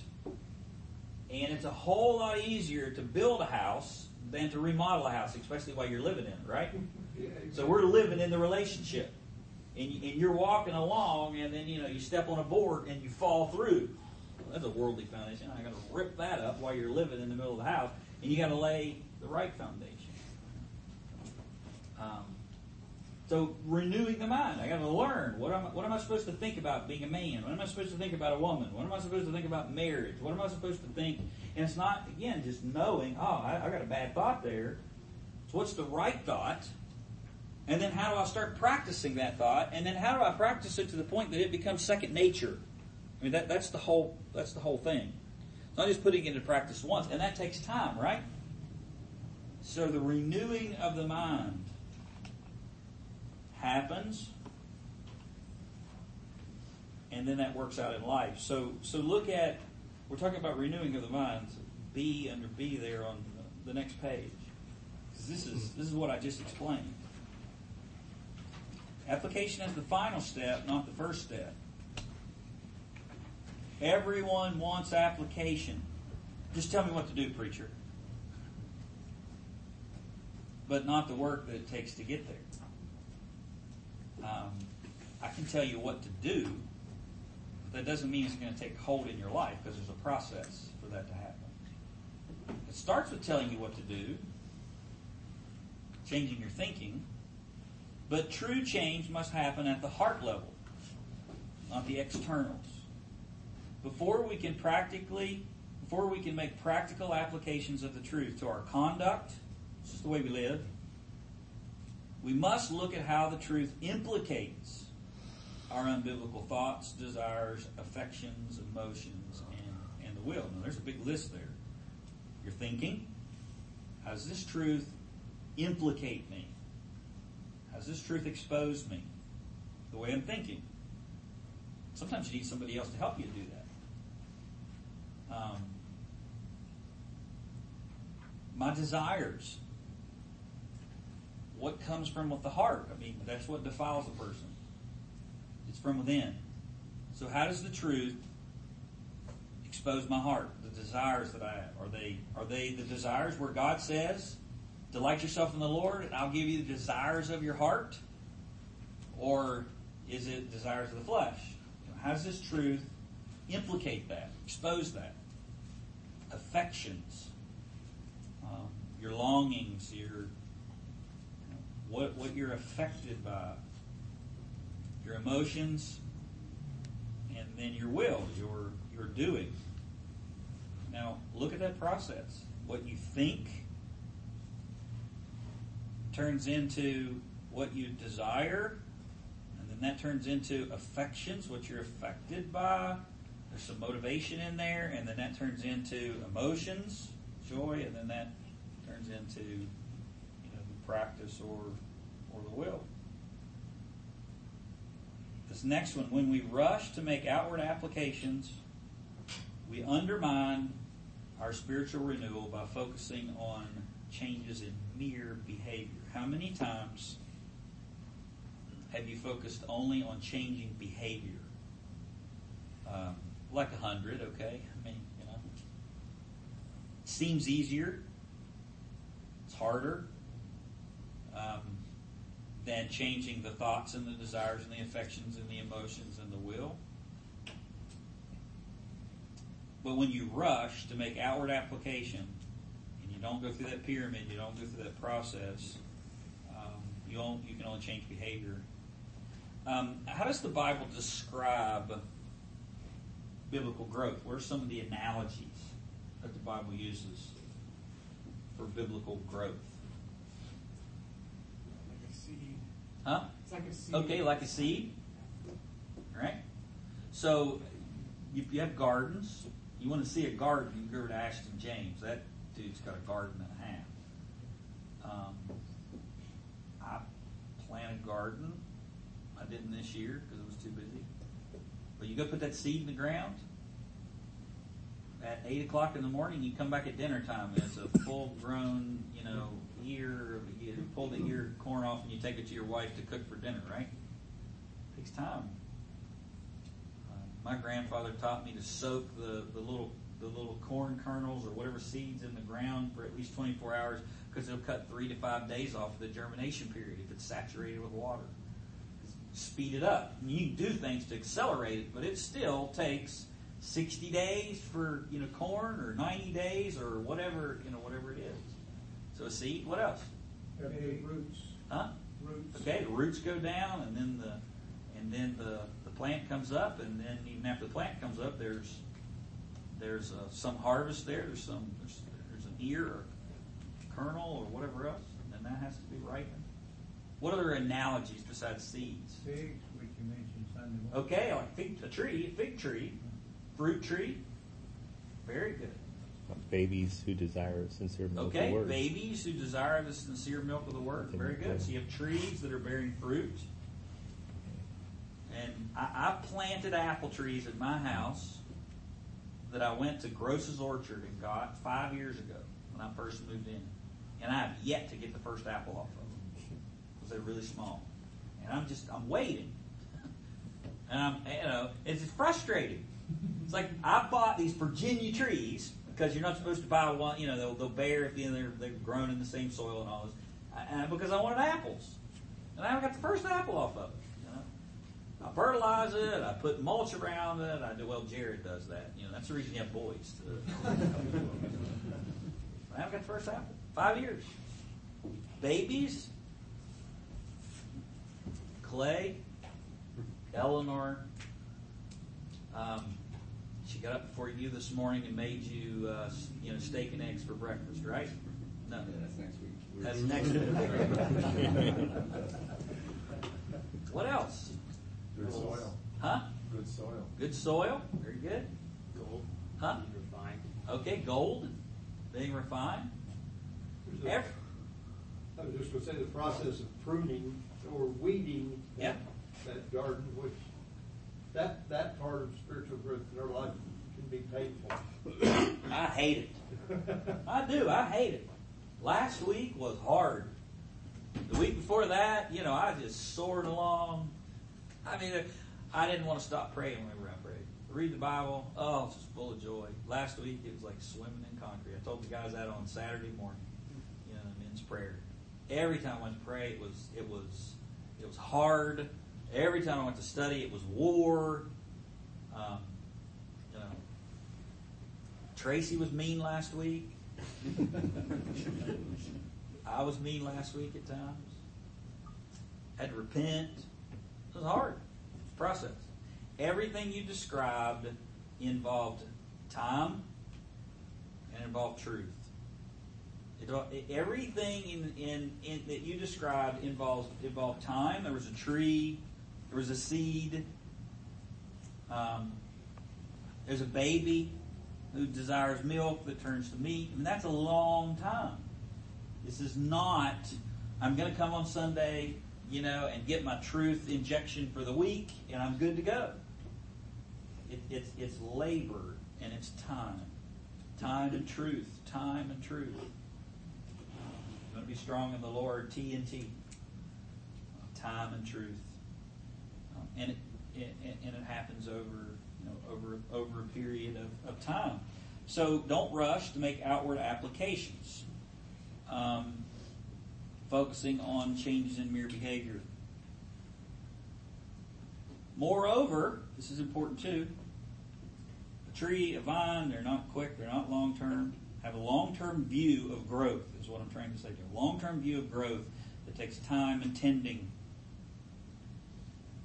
And it's a whole lot easier to build a house than to remodel a house, especially while you're living in it, right? Yeah, So we're living in the relationship. And, and you're walking along, and then, you know, you step on a board and you fall through. Well, that's a worldly foundation. I got to rip that up while you're living in the middle of the house, and you got to lay the right foundation. Um, so renewing the mind. I got to learn what am I, what am I supposed to think about being a man? What am I supposed to think about a woman? What am I supposed to think about marriage? What am I supposed to think? And it's not again just knowing. Oh, I, I got a bad thought there. So what's the right thought? And then how do I start practicing that thought? And then how do I practice it to the point that it becomes second nature? I mean that, that's the whole that's the whole thing. It's not just putting it into practice once, and that takes time, right? So the renewing of the mind happens and then that works out in life. So so look at we're talking about renewing of the mind. B under B there on the next page. This is this is what I just explained. Application is the final step, not the first step. Everyone wants application. Just tell me what to do, preacher. But not the work that it takes to get there. Um, I can tell you what to do, but that doesn't mean it's going to take hold in your life because there's a process for that to happen. It starts with telling you what to do, changing your thinking, but true change must happen at the heart level, not the externals. Before we can practically, before we can make practical applications of the truth to our conduct, is the way we live, we must look at how the truth implicates our unbiblical thoughts, desires, affections, emotions, and, and the will. Now, there's a big list there. Your thinking. How does this truth implicate me? How does this truth expose me? The way I'm thinking. Sometimes you need somebody else to help you do that. Um, my desires. What comes from with the heart? I mean, that's what defiles a person. It's from within. So how does the truth expose my heart? The desires that I have. Are they are they the desires where God says, Delight yourself in the Lord and I'll give you the desires of your heart? Or is it desires of the flesh? How does this truth implicate that, expose that? Affections, um, your longings, your what what you're affected by, your emotions, and then your will, your your doing. Now look at that process. What you think turns into what you desire, and then that turns into affections, what you're affected by. There's some motivation in there, and then that turns into emotions, joy, and then that turns into practice or or the will. This next one, when we rush to make outward applications, we undermine our spiritual renewal by focusing on changes in mere behavior. How many times have you focused only on changing behavior? Um, like a hundred, okay? I mean, you know, seems easier. It's harder um, than changing the thoughts and the desires and the affections and the emotions and the will. But when you rush to make outward application, and you don't go through that pyramid, you don't go through that process, um, you, you can only change behavior. Um, how does the Bible describe biblical growth? What are some of the analogies that the Bible uses for biblical growth? Like a seed. Huh? It's like a seed. Okay, like a seed. All right. So, if you have gardens, you want to see a garden, you go over to Ashton James. That dude's got a garden and a half. Um, I planted a garden. I didn't this year because it was too busy. But you go put that seed in the ground. At eight o'clock in the morning, you come back at dinner time, and it's a full-grown, you know, ear. You pull the ear corn off, and you take it to your wife to cook for dinner. Right? takes time. Uh, my grandfather taught me to soak the, the little the little corn kernels or whatever seeds in the ground for at least 24 hours because it'll cut three to five days off the germination period if it's saturated with water. Speed it up. And you can do things to accelerate it, but it still takes 60 days for you know corn or 90 days or whatever you know whatever it is. So a seed. What else? The roots, Huh? roots. Okay, the roots go down, and then the and then the, the plant comes up, and then even after the plant comes up, there's there's uh, some harvest there. There's some there's, there's an ear or kernel or whatever else, and then that has to be ripened. What other analogies besides seeds? Figs, which you mentioned Sunday morning. Okay, like fig, a tree, fig tree, fruit tree. Very good. Babies who desire sincere milk of the word. Okay, babies who desire the sincere milk of the word. Very good. So you have trees that are bearing fruit. And I, I planted apple trees at my house that I went to Gross's Orchard and got five years ago when I first moved in. And I have yet to get the first apple off of them because they're really small. And I'm just, I'm waiting. And I'm, you know, it's frustrating. It's like I bought these Virginia trees because you're not supposed to buy one. You know, they'll, they'll bear if they're they're grown in the same soil and all this. And because I wanted apples, and I haven't got the first apple off of it. I fertilize it. I put mulch around it. I do well. Jared does that. You know that's the reason you have boys. I haven't got the first apple. Five years. Babies. Clay. Eleanor. Um, got up before you this morning and made you, uh, you know, steak and eggs for breakfast, right? No, Yeah, that's next week. We're- that's next week. what else? Good soil. Huh? Good soil. Good soil. Very good. Gold. Huh? Refined. Okay, gold, being refined. A- Every, I was just gonna say the process of pruning or weeding Yeah. that, that garden, which, that, that part of spiritual growth in our life be painful. I hate it. I do. I hate it. Last week was hard. The week before that, you know, I just soared along. I mean, I didn't want to stop praying whenever I prayed. Read the Bible. Oh, it's just full of joy. Last week it was like swimming in concrete. I told the guys that on Saturday morning, you know, men's prayer. Every time I went to pray, it was it was it was hard. Every time I went to study, it was war. Um, Tracy was mean last week. I was mean last week at times. Had to repent. It was hard. It's a process. Everything you described involved time and involved truth. It, everything in, in, in, that you described involves involved time. There was a tree. There was a seed. Um, there's a baby who desires milk that turns to meat. I mean, that's a long time. This is not, I'm going to come on Sunday, you know, and get my truth injection for the week, and I'm good to go. It, it's, it's labor and it's time. Time and truth. Time and truth. I'm going to be strong in the Lord, T and T. Time and truth. Um, and, it, it, and it happens over you know, over over a period of, of time. So don't rush to make outward applications. Um, focusing on changes in mere behavior. Moreover, this is important too. A tree, a vine, they're not quick, they're not long term. Have a long term view of growth, is what I'm trying to say to. A long term view of growth that takes time and tending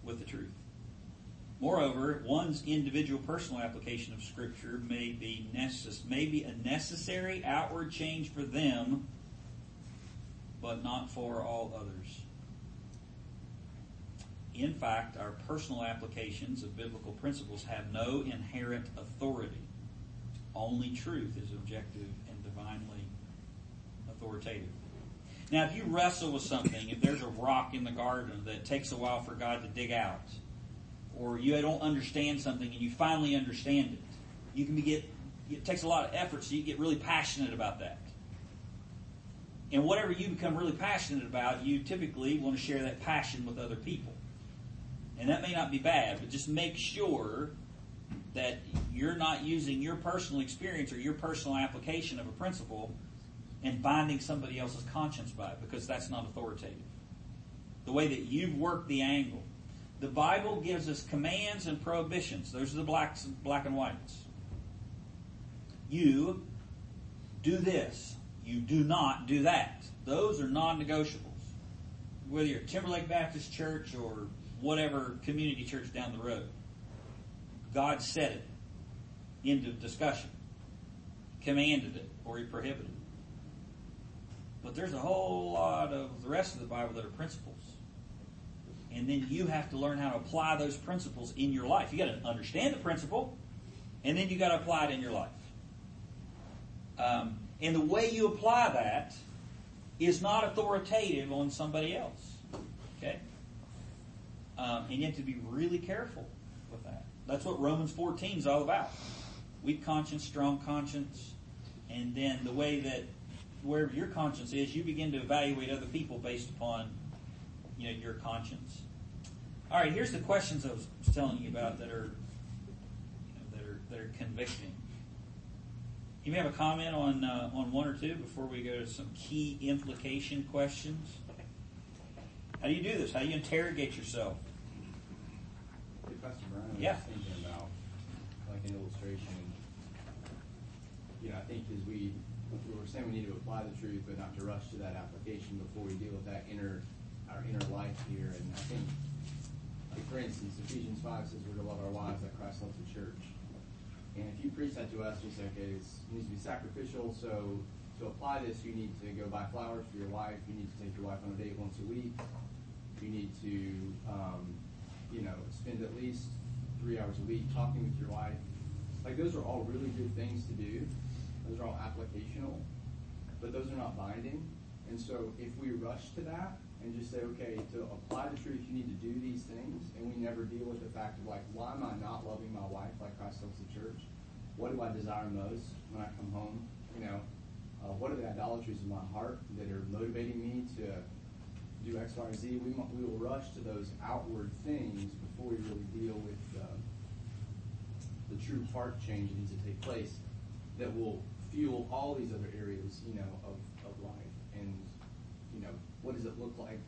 with the truth. Moreover, one's individual personal application of Scripture may be, necess- may be a necessary outward change for them, but not for all others. In fact, our personal applications of biblical principles have no inherent authority. Only truth is objective and divinely authoritative. Now, if you wrestle with something, if there's a rock in the garden that takes a while for God to dig out, or you don't understand something and you finally understand it, you can get. It takes a lot of effort, so you get really passionate about that. And whatever you become really passionate about, you typically want to share that passion with other people. And that may not be bad, but just make sure that you're not using your personal experience or your personal application of a principle and binding somebody else's conscience by it because that's not authoritative. The way that you've worked the angle. The Bible gives us commands and prohibitions. Those are the blacks, black and whites. You do this. You do not do that. Those are non-negotiables. Whether you're Timberlake Baptist Church or whatever community church down the road. God said it into discussion, commanded it, or he prohibited it. But there's a whole lot of the rest of the Bible that are principles. And then you have to learn how to apply those principles in your life. You got to understand the principle, and then you got to apply it in your life. Um, and the way you apply that is not authoritative on somebody else. Okay? Um, and you have to be really careful with that. That's what Romans 14 is all about. Weak conscience, strong conscience, and then the way that wherever your conscience is, you begin to evaluate other people based upon you know your conscience. All right, here's the questions I was telling you about that are you know, that are that are convicting. You may have a comment on uh, on one or two before we go to some key implication questions. How do you do this? How do you interrogate yourself? Hey, Pastor Brian, I was Yeah. just thinking about like an illustration. You know, I think as we, we were saying we need to apply the truth, but not to rush to that application before we deal with that inner, our inner life here. And I think, for instance, Ephesians five says we're to love our wives like Christ loves the church. And if you preach that to us, you say, okay, it needs to be sacrificial. So to apply this, you need to go buy flowers for your wife. You need to take your wife on a date once a week. You need to, um, you know, spend at least three hours a week talking with your wife. Like those are all really good things to do. Those are all applicational, but those are not binding. And so if we rush to that and just say, okay, to apply the truth, you need to do these things, and we never deal with the fact of like, why am I not loving my wife like Christ loves the church? What do I desire most when I come home? You know, uh, what are the idolatries in my heart that are motivating me to do X, Y, Z? We, we will rush to those outward things before we really deal with uh, the true heart change that needs to take place that will fuel all these other areas, you know, of, of life. And, you know, what does it look like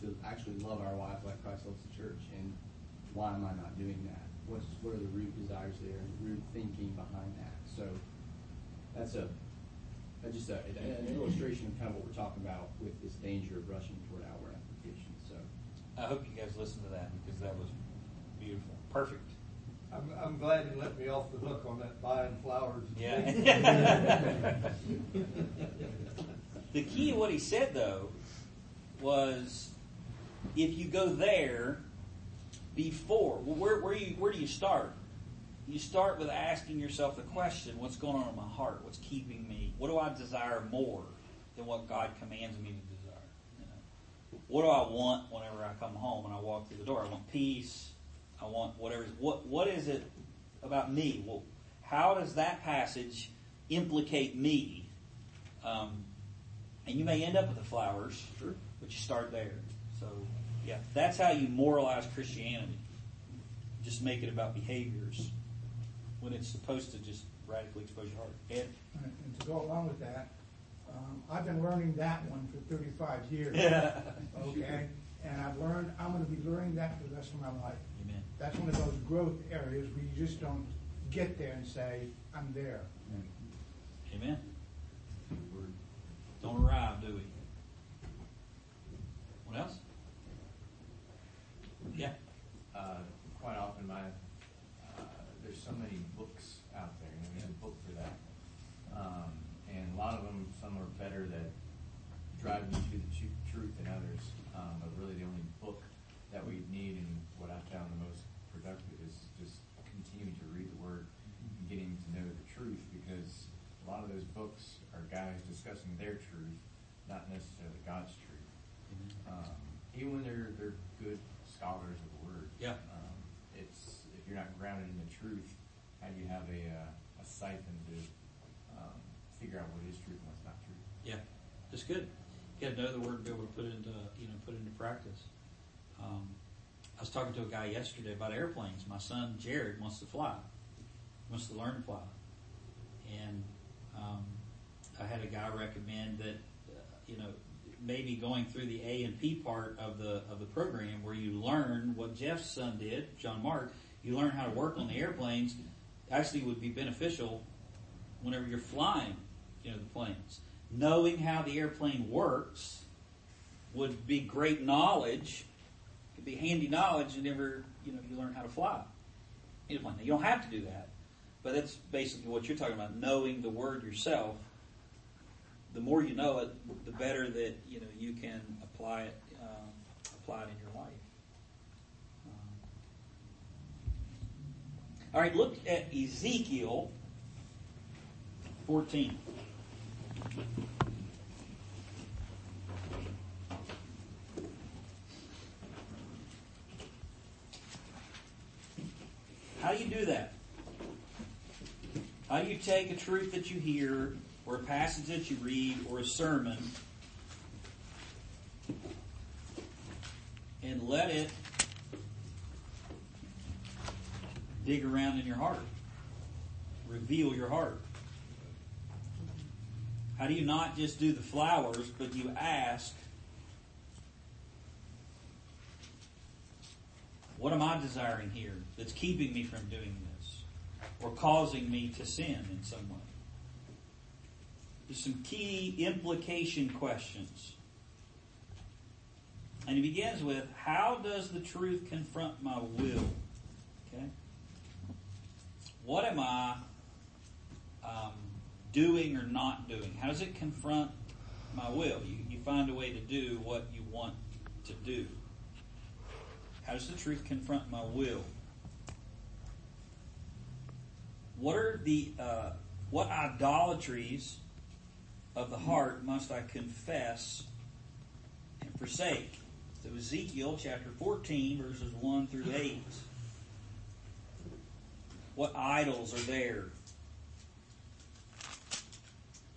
to actually love our wives like Christ loves the church? And why am I not doing that? What's, what are the root desires there and root thinking behind that? So that's a, that's just a, an illustration of kind of what we're talking about with this danger of rushing toward outward application. So I hope you guys listened to that because that was beautiful. Perfect. I'm, I'm glad you let me off the hook on that buying flowers. Yeah. the key of what he said, though, was if you go there before, well, where, where, you, where do you start? You start with asking yourself the question what's going on in my heart? What's keeping me? What do I desire more than what God commands me to desire? You know? What do I want whenever I come home and I walk through the door? I want peace. I want whatever. What What is it about me? Well, how does that passage implicate me? Um, and you may end up with the flowers, Sure. But you start there. So, yeah, that's how you moralize Christianity. Just make it about behaviors when it's supposed to just radically expose your heart. Ed? And to go along with that, um, I've been learning that one for thirty-five years. Yeah. Okay? And I've learned, I'm gonna be learning that for the rest of my life. Amen. That's one of those growth areas where you just don't get there and say, I'm there. Amen. Don't arrive, do we? What else? Yeah. Uh, quite often, my uh, there's so many books out there. Know, there's a book for that, um, and a lot of them, some are better that drive you to the tru- truth than others. Um, but really, the only book that we need, and what I found the most productive, is just continuing to read the Word and getting to know the truth, because a lot of those books are guys discussing their truth, not necessarily God's truth um, even when they're they're good scholars of the word. Yeah. Um, it's if you're not grounded in the truth, how do you have a uh, a siphon to um, figure out what is truth and what's not truth? Yeah, that's good. You got to know the word and be able to put it into you know put it into practice. Um, I was talking to a guy yesterday about airplanes. My son Jared wants to fly, wants to learn to fly, and um, I had a guy recommend that uh, you know maybe going through the A and P part of the of the program where you learn what Jeff's son did, John Mark. You learn how to work on the airplanes. Actually, would be beneficial whenever you're flying, you know, the planes. Knowing how the airplane works would be great knowledge. Could be handy knowledge whenever you know you learn how to fly you don't have to do that, but that's basically what you're talking about. Knowing the word yourself. The more you know it, the better that you know you can apply it, um, apply it in your life. Um, all right, look at Ezekiel 14. How do you do that? How do you take a truth that you hear, or a passage that you read, or a sermon, and let it dig around in your heart, reveal your heart? How do you not just do the flowers, but you ask, What am I desiring here that's keeping me from doing this or causing me to sin in some way? Some key implication questions. And he begins with, How does the truth confront my will? Okay? What am I um, doing or not doing? How does it confront my will? You, you find a way to do what you want to do. How does the truth confront my will? What are the uh, what idolatries of the heart must I confess and forsake? So Ezekiel chapter 14, verses 1 through 8. What idols are there?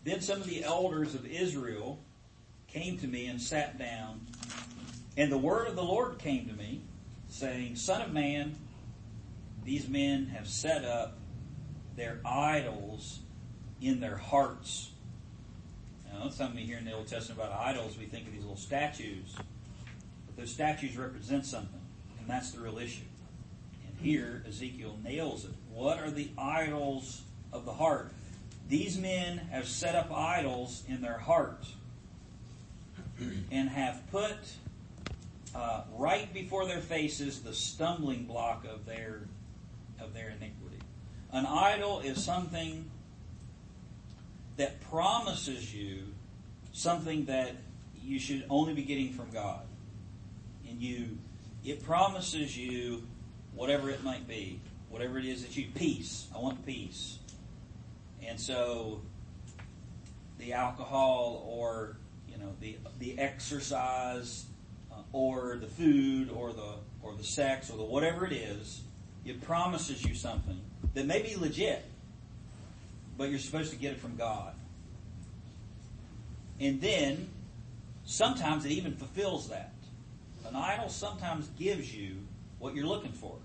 Then some of the elders of Israel came to me and sat down, and the word of the Lord came to me, saying, Son of man, these men have set up their idols in their hearts. Now, some of you hear in the Old Testament about idols, we think of these little statues. But those statues represent something, and that's the real issue. And here, Ezekiel nails it. What are the idols of the heart? These men have set up idols in their heart and have put uh, right before their faces the stumbling block of their of their iniquity. An idol is something that promises you something that you should only be getting from God. And you it promises you whatever it might be, whatever it is that you peace. I want peace. And so the alcohol or you know the the exercise uh, or the food or the or the sex or the whatever it is, it promises you something that may be legit, but you're supposed to get it from God. And then sometimes it even fulfills that. An idol sometimes gives you what you're looking for.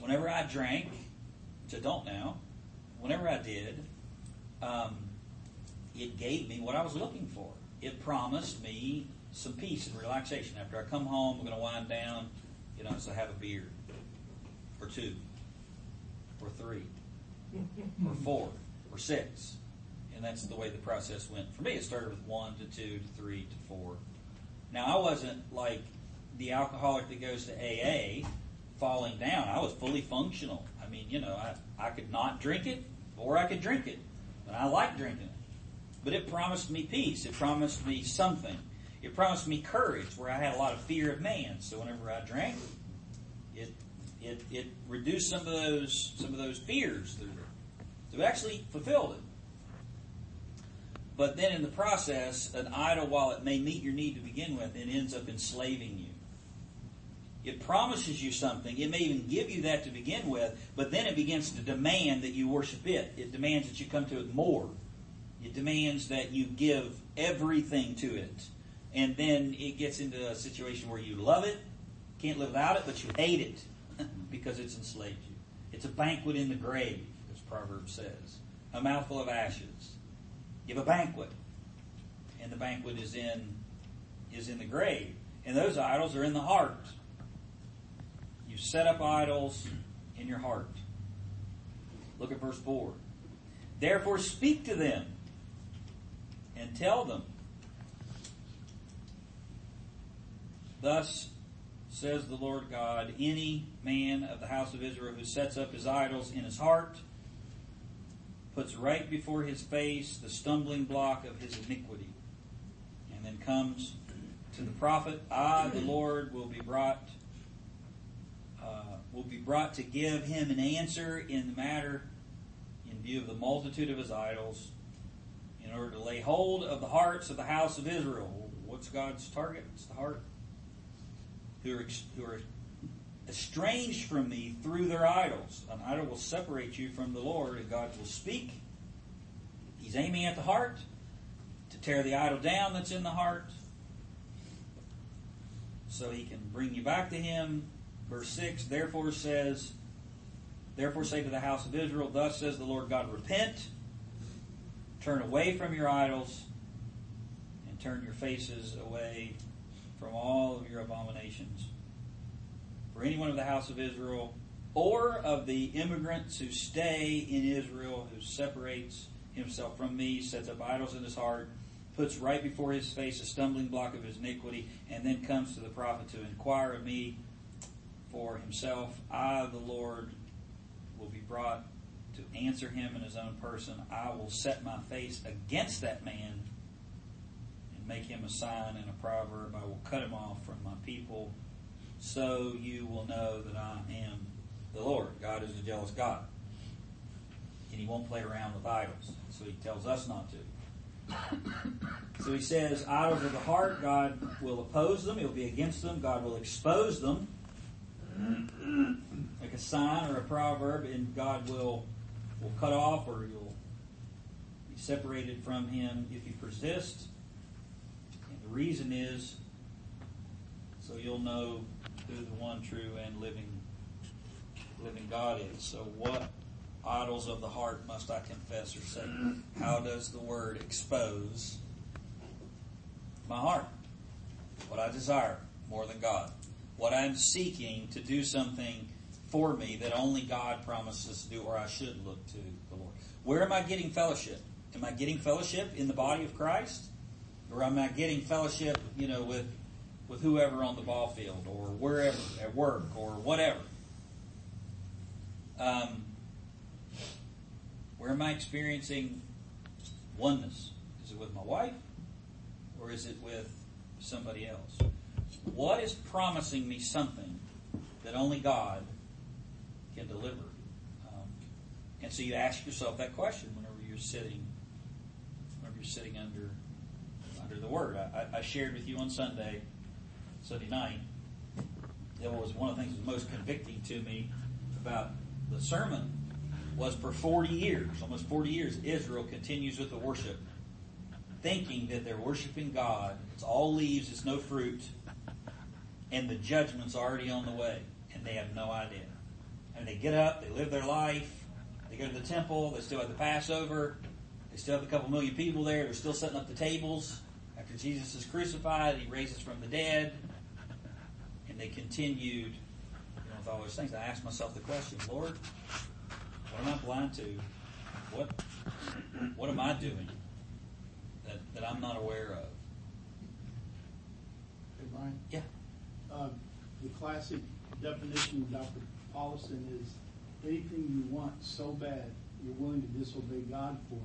Whenever I drank, which I don't now, whenever I did, um, it gave me what I was looking for. It promised me some peace and relaxation. After I come home, I'm going to wind down, you know, so have a beer, or two, or three, or four, or six. And that's the way the process went. For me, it started with one to two to three to four. Now, I wasn't like the alcoholic that goes to AA falling down. I was fully functional. I mean, you know, I, I could not drink it or I could drink it. And I like drinking it. But it promised me peace. It promised me something. It promised me courage where I had a lot of fear of man. So whenever I drank, it it, it reduced some of those some of those fears. It actually fulfilled it. But then in the process, an idol, while it may meet your need to begin with, it ends up enslaving you. It promises you something. It may even give you that to begin with, but then it begins to demand that you worship it. It demands that you come to it more. It demands that you give everything to it. And then it gets into a situation where you love it, can't live without it, but you hate it because it's enslaved you. It's a banquet in the grave, Proverbs says. A mouthful of ashes. Give a banquet. And the banquet is in is in the grave. And those idols are in the heart. You set up idols in your heart. Look at verse 4. Therefore speak to them and tell them. Thus says the Lord God, any man of the house of Israel who sets up his idols in his heart, puts right before his face the stumbling block of his iniquity, and then comes to the prophet, I, the Lord, will be brought uh, will be brought to give him an answer in the matter in view of the multitude of his idols, in order to lay hold of the hearts of the house of Israel. What's God's target? It's the heart. Who are, who are estranged from me through their idols. An idol will separate you from the Lord, and God will speak. He's aiming at the heart to tear the idol down that's in the heart so he can bring you back to him. Verse 6 Therefore says, Therefore say to the house of Israel, Thus says the Lord God, Repent, turn away from your idols, and turn your faces away from all of your abominations. Anyone of the house of Israel, or of the immigrants who stay in Israel, who separates himself from me, sets up idols in his heart, puts right before his face a stumbling block of his iniquity, and then comes to the prophet to inquire of me for himself, I, the Lord, will be brought to answer him in his own person. I will set my face against that man and make him a sign and a proverb. I will cut him off from my people, so you will know that I am the Lord. God is a jealous God. And he won't play around with idols. So he tells us not to. So he says, idols of the heart, God will oppose them. He'll be against them. God will expose them. Like a sign or a proverb, and God will will cut off or you'll be separated from him if you persist. And the reason is so you'll know who the one true and living living God is. So what idols of the heart must I confess or say? How does the word expose my heart? What I desire more than God. What I'm seeking to do something for me that only God promises to do or I should look to the Lord. Where am I getting fellowship? Am I getting fellowship in the body of Christ? Or am I getting fellowship, you know, with with whoever on the ball field or wherever at work or whatever? Um, where am I experiencing oneness? Is it with my wife or is it with somebody else? What is promising me something that only God can deliver? Um, and so you ask yourself that question whenever you're sitting, whenever you're sitting under under the Word. I, I shared with you on Sunday, Sunday night. That was one of the things that was most convicting to me about the sermon was for 40 years, almost 40 years, Israel continues with the worship, thinking that they're worshiping God. It's all leaves, it's no fruit, and the judgment's already on the way, and they have no idea. And they get up, they live their life, they go to the temple, they still have the Passover, they still have a couple million people there, they're still setting up the tables. After Jesus is crucified, he raises from the dead, and they continued you know, with all those things. I asked myself the question, Lord, what am I blind to? What what am I doing that, that I'm not aware of? Hey, Brian, Yeah. uh, the classic definition of Dr. Paulson is anything you want so bad you're willing to disobey God for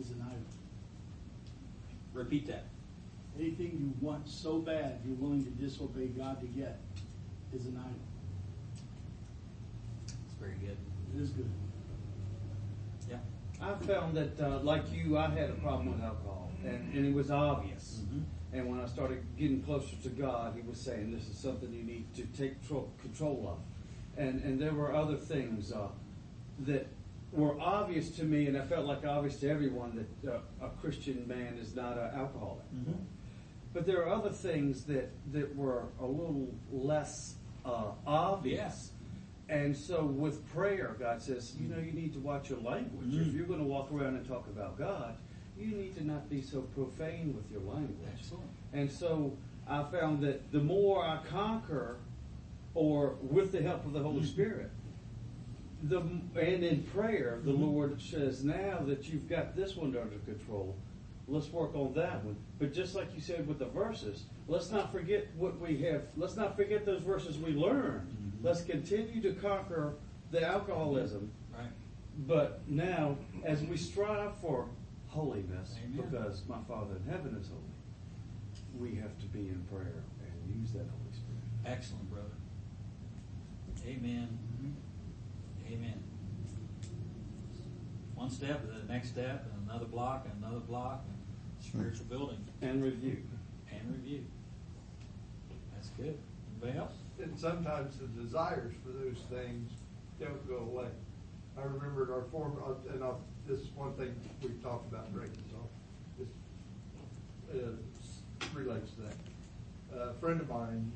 is an idol. Repeat that. Anything you want so bad you're willing to disobey God to get is an idol. It's very good. It is good. Yeah. I found that, uh, like you, I had a problem with alcohol, and, and it was obvious. Mhm. And when I started getting closer to God, He was saying, "This is something you need to take control, control of." And and there were other things uh, that were obvious to me, and I felt like obvious to everyone that uh, a Christian man is not an alcoholic. Mm-hmm. But there are other things that, that were a little less uh, obvious. And so with prayer, God says, you know, you need to watch your language. Mm. If you're going to walk around and talk about God, you need to not be so profane with your language. And so I found that the more I conquer, or with the help of the Holy Mm. Spirit, the and in prayer, the Mhm. Lord says, now that you've got this one under control, let's work on that one. But just like you said with the verses, let's not forget what we have. Let's not forget those verses we learned. Mhm. Let's continue to conquer the alcoholism. Right. But now, as we strive for holiness, Amen. because my Father in heaven is holy, we have to be in prayer and use that Holy Spirit. Excellent, brother. Amen. Amen. One step, the next step, another block, and another block, and spiritual building And review. and review. That's good. Anybody else? And sometimes the desires for those things don't go away. I remember at our former, uh, and I'll, this is one thing we've talked about breaking this off. This uh, relates to that. A friend of mine,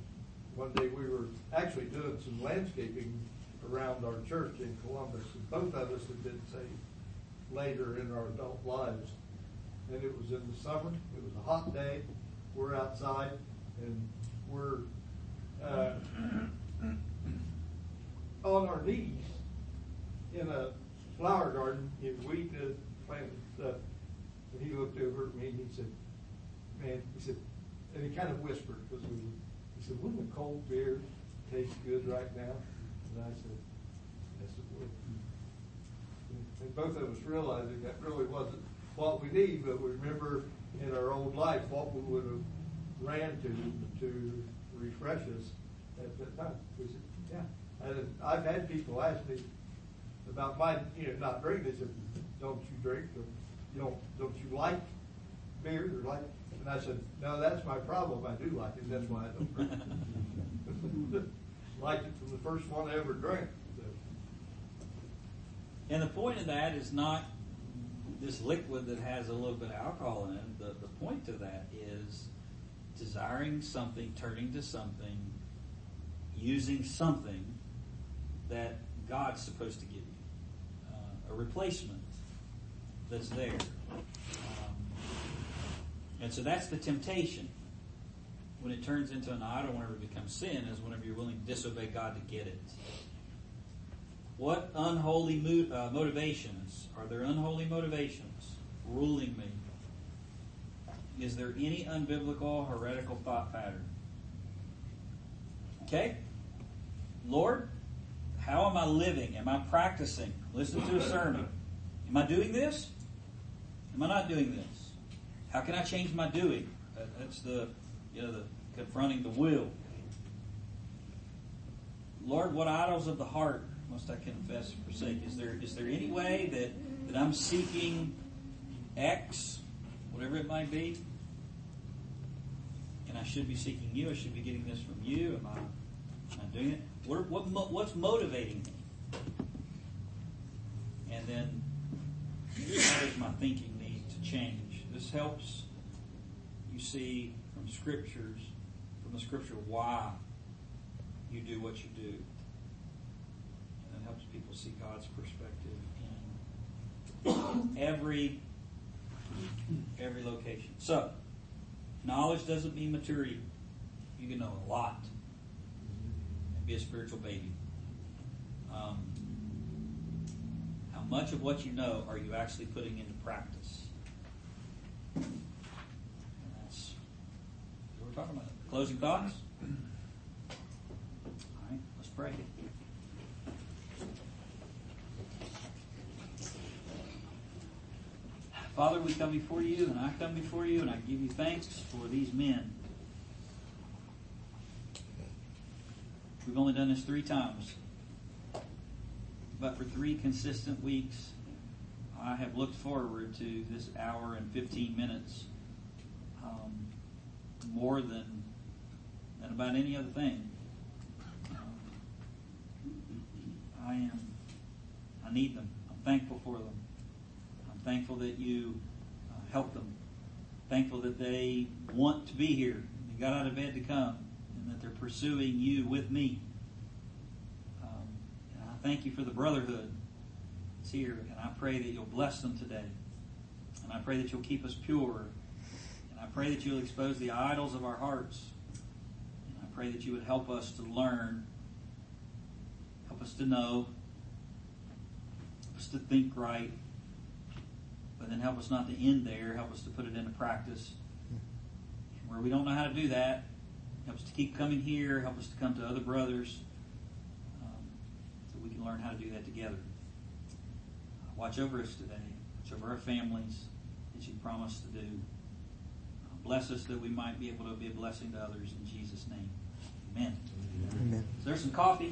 one day we were actually doing some landscaping around our church in Columbus, and both of us had been saved later in our adult lives. And it was in the summer, it was a hot day, we're outside, and we're uh, on our knees in a flower garden, know, weeding the stuff. And he looked over at me and he said, man, he said, and he kind of whispered because we, he said, wouldn't a cold beer taste good right now? And I said, yes, it would. And both of us realizing that really wasn't what we need, but we remember in our old life what we would have ran to to refresh us at that time. We said, yeah. And I've had people ask me about my, you know, not drinking. They said, don't you drink? Or, you don't, don't you like beer or like? And I said, no, that's my problem. I do like it. That's why I don't drink. Liked it from the first one I ever drank. And the point of that is not this liquid that has a little bit of alcohol in it. The, the point to that is desiring something, turning to something, using something that God's supposed to give you. Uh, a replacement that's there. Um, and so that's the temptation. When it turns into an idol, whenever it becomes sin, is whenever you're willing to disobey God to get it. What unholy mo- uh, motivations? Are there unholy motivations ruling me? Is there any unbiblical, heretical thought pattern? Okay? Lord, how am I living? Am I practicing? Listen to a sermon. Am I doing this? Am I not doing this? How can I change my doing? That's the, you know, the confronting the will. Lord, what idols of the heart must I confess and forsake? Is there is there any way that, that I'm seeking X, whatever it might be, and I should be seeking you? I should be getting this from you. Am I, am I doing it? What, what what's motivating me? And then, how does my thinking need to change? This helps you see from scriptures, from the scripture, why you do what you do. Helps people see God's perspective in every every location. So, knowledge doesn't mean maturity. You can know a lot and be a spiritual baby. Um, how much of what you know are you actually putting into practice? And that's what we're talking about. Closing thoughts? All right, let's pray. Father, we come before you, and I come before you, and I give you thanks for these men. We've only done this three times, but for three consistent weeks, I have looked forward to this hour and 15 minutes um, more than, than about any other thing. I am. I need them. I'm thankful for them. Thankful that you uh, help them. Thankful that they want to be here. They got out of bed to come, and that they're pursuing you with me. Um, and I thank you for the brotherhood that's here, and I pray that you'll bless them today. And I pray that you'll keep us pure. And I pray that you'll expose the idols of our hearts. And I pray that you would help us to learn Help us to know. Help us to think right. But then help us not to end there. Help us to put it into practice. And where we don't know how to do that, help us to keep coming here. Help us to come to other brothers um, so we can learn how to do that together. Watch over us today. Watch over our families that you promised to do. Uh, bless us that we might be able to be a blessing to others in Jesus' name. Amen. Amen. Is there some coffee?